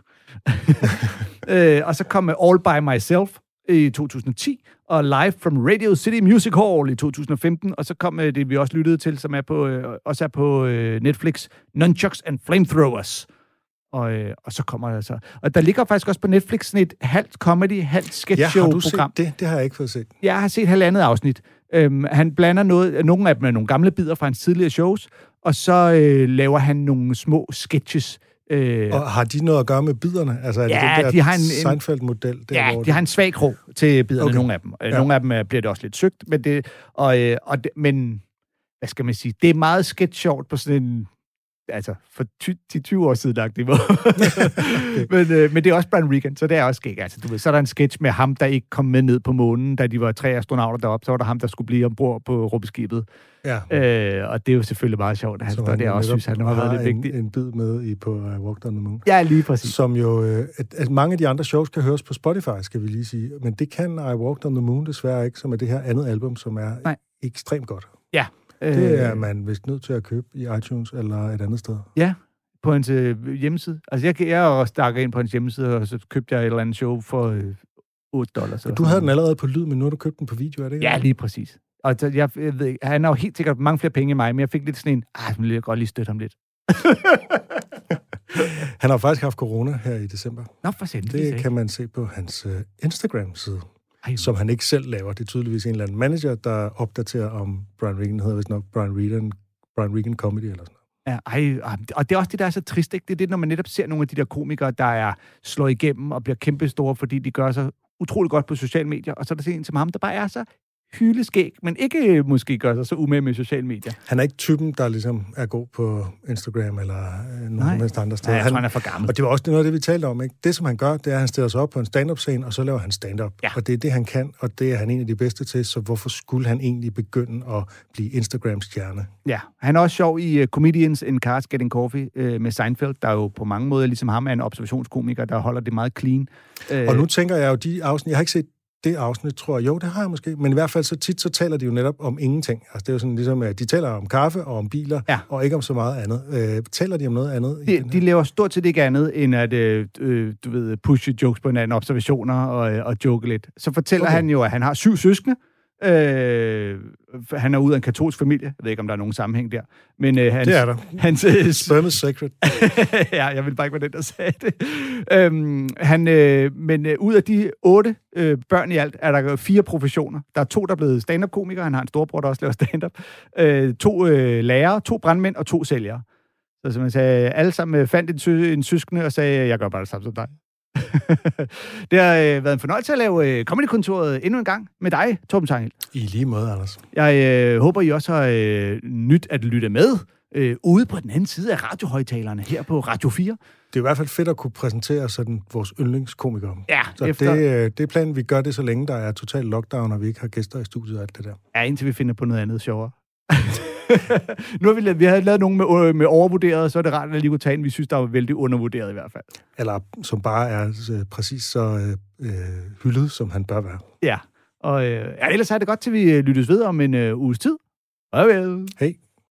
[SPEAKER 3] øh, og så kom øh, All By Myself i 2010, og Live from Radio City Music Hall i 2015, og så kom øh, det, vi også lyttede til, som er på, øh, også er på øh, Netflix, Nunchucks and Flamethrowers. Og, øh, og så kommer der så... Og der ligger faktisk også på Netflix sådan et halvt comedy, halvt sketch
[SPEAKER 2] Ja, har du det? Det har jeg ikke fået set.
[SPEAKER 3] Jeg har set halvandet afsnit. Øhm, han blander noget, nogle af dem er nogle gamle bidder fra hans tidligere shows, og så øh, laver han nogle små sketches. Øh,
[SPEAKER 2] Og har de noget at gøre med biderne? Altså er det
[SPEAKER 3] Ja,
[SPEAKER 2] den der
[SPEAKER 3] de har en-
[SPEAKER 2] Seinfeld-model? Der,
[SPEAKER 3] ja,
[SPEAKER 2] hvor
[SPEAKER 3] de har en svag krog til biderne,
[SPEAKER 2] Okay.
[SPEAKER 3] nogle af dem.
[SPEAKER 2] Ja.
[SPEAKER 3] Ja. Nogle af dem øh, bliver det også lidt søgt, men det, og, øh, og det, men hvad skal man sige, det er meget sketch sjovt på sådan en altså for ty- 10-20 år siden lagt det men, øh, men det er også Brian Regan, så det er også skægt. Altså, du ved, så er der en sketch med ham, der ikke kom med ned på månen, da de var tre astronauter deroppe. Så var der ham, der skulle blive ombord på rumskibet.
[SPEAKER 2] Ja.
[SPEAKER 3] Øh, og det er jo selvfølgelig meget sjovt, at han står der og også synes, han har været lidt
[SPEAKER 2] en,
[SPEAKER 3] vigtig.
[SPEAKER 2] en bid med i på uh, Walk on the Moon.
[SPEAKER 3] Ja, lige præcis.
[SPEAKER 2] Som jo... Øh, at, at mange af de andre shows kan høres på Spotify, skal vi lige sige. Men det kan I Walked on the Moon desværre ikke, som er det her andet album, som er
[SPEAKER 3] Nej.
[SPEAKER 2] ekstremt godt.
[SPEAKER 3] Ja.
[SPEAKER 2] Det er
[SPEAKER 3] Øh,
[SPEAKER 2] man vist nødt til at købe i iTunes eller et andet sted.
[SPEAKER 3] Ja, på hans øh, hjemmeside. Altså, jeg, jeg også stakket ind på hans hjemmeside, og så købte jeg et eller andet show for øh, 8 dollars. eller
[SPEAKER 2] Du havde den allerede på lyd, men nu har du købt den på video, er det ikke?
[SPEAKER 3] Ja, lige præcis. Og så, jeg, jeg ved, ikke, han har jo helt sikkert mange flere penge end mig, men jeg fik lidt sådan en, ah, jeg vil godt lige støtte ham lidt.
[SPEAKER 2] Han har faktisk haft corona her i december.
[SPEAKER 3] Nå, for sent.
[SPEAKER 2] Det kan man se på hans uh, Instagram-side,
[SPEAKER 3] Ej,
[SPEAKER 2] som han ikke selv laver. Det er tydeligvis en eller anden manager, der opdaterer om Brian Regan. hedder vist nok Brian Regan, Brian Regan Comedy eller sådan noget.
[SPEAKER 3] Ja, ej, og det er også det, der er så trist, ikke? Det er det, når man netop ser nogle af de der komikere, der er slået igennem og bliver kæmpestore, fordi de gør sig utrolig godt på sociale medier, og så er der en som ham, der bare er så hyleskæg, men ikke øh, måske gør sig så umage med sociale medier.
[SPEAKER 2] Han er ikke typen, der ligesom er god på Instagram eller øh, nogen
[SPEAKER 3] Nej.
[SPEAKER 2] helst andre
[SPEAKER 3] Nej,
[SPEAKER 2] steder.
[SPEAKER 3] jeg tror, han er for gammel.
[SPEAKER 2] Og det var også noget af det, vi talte om. Ikke? Det, som han gør, det er, at han stiller sig op på en stand-up-scene, og så laver han stand-up.
[SPEAKER 3] Ja.
[SPEAKER 2] Og det er det, han kan, og det er han en af de bedste til, så hvorfor skulle han egentlig begynde at blive Instagram-stjerne?
[SPEAKER 3] Ja, han er også sjov i uh, Comedians in Cars Getting Coffee uh, med Seinfeld, der jo på mange måder, ligesom ham, er en observationskomiker, der holder det meget clean. Uh,
[SPEAKER 2] Og nu tænker jeg jo, de afsnit, jeg har ikke set det afsnit, tror jeg. Jo, det har jeg måske. Men i hvert fald så tit, så taler de jo netop om ingenting. Altså det er jo sådan ligesom, at de taler om kaffe og om biler,
[SPEAKER 3] Ja.
[SPEAKER 2] og ikke om så meget andet. Øh, taler de om noget andet?
[SPEAKER 3] de, de laver stort set ikke andet, end at øh, øh, du ved, pushe jokes på hinanden, observationer og, øh, og joke lidt. Så fortæller
[SPEAKER 2] okay.
[SPEAKER 3] han jo, at han har syv søskende. Øh, han er ud af en katolsk familie. Jeg ved ikke, om der er nogen sammenhæng der. Men øh, hans,
[SPEAKER 2] Det er der.
[SPEAKER 3] Hans, øh,
[SPEAKER 2] Sperm is sacred.
[SPEAKER 3] ja, jeg vil bare ikke være den, der sagde det. Øhm, han, øh, men øh, ud af de otte øh, børn i alt, er der fire professioner. Der er to, der er blevet stand-up-komikere. Han har en storbror, der også laver stand-up. Øh, to øh, lærere, to brandmænd og to sælgere. Så som jeg sagde, alle sammen øh, fandt en, sø- en søskende og sagde, jeg gør bare det samme som dig. det har øh, været en fornøjelse at lave øh, Comedy-kontoret endnu en gang med dig, Torben Tangel.
[SPEAKER 2] I lige måde, Anders.
[SPEAKER 3] Jeg øh, håber, I også har øh, nyt at lytte med øh, ude på den anden side af radiohøjtalerne her på Radio 4.
[SPEAKER 2] Det er i hvert fald fedt at kunne præsentere sådan vores yndlingskomikere.
[SPEAKER 3] Ja,
[SPEAKER 2] Så
[SPEAKER 3] efter,
[SPEAKER 2] det, øh, det er planen, vi gør det, så længe der er total lockdown, og vi ikke har gæster i studiet og alt det der.
[SPEAKER 3] ja, indtil vi finder på noget andet sjovere. nu har vi, lavet, vi har lavet nogen med, øh, med overvurderet, så er det rart at lige kunne tage en, vi synes, der var vældig undervurderet i hvert fald.
[SPEAKER 2] Eller som bare er øh, præcis så øh, øh, hyldet, som han bør være.
[SPEAKER 3] Ja, og øh, ja, ellers er det godt, til vi lyttes ved om en øh, uges tid. Farvel.
[SPEAKER 2] Hej.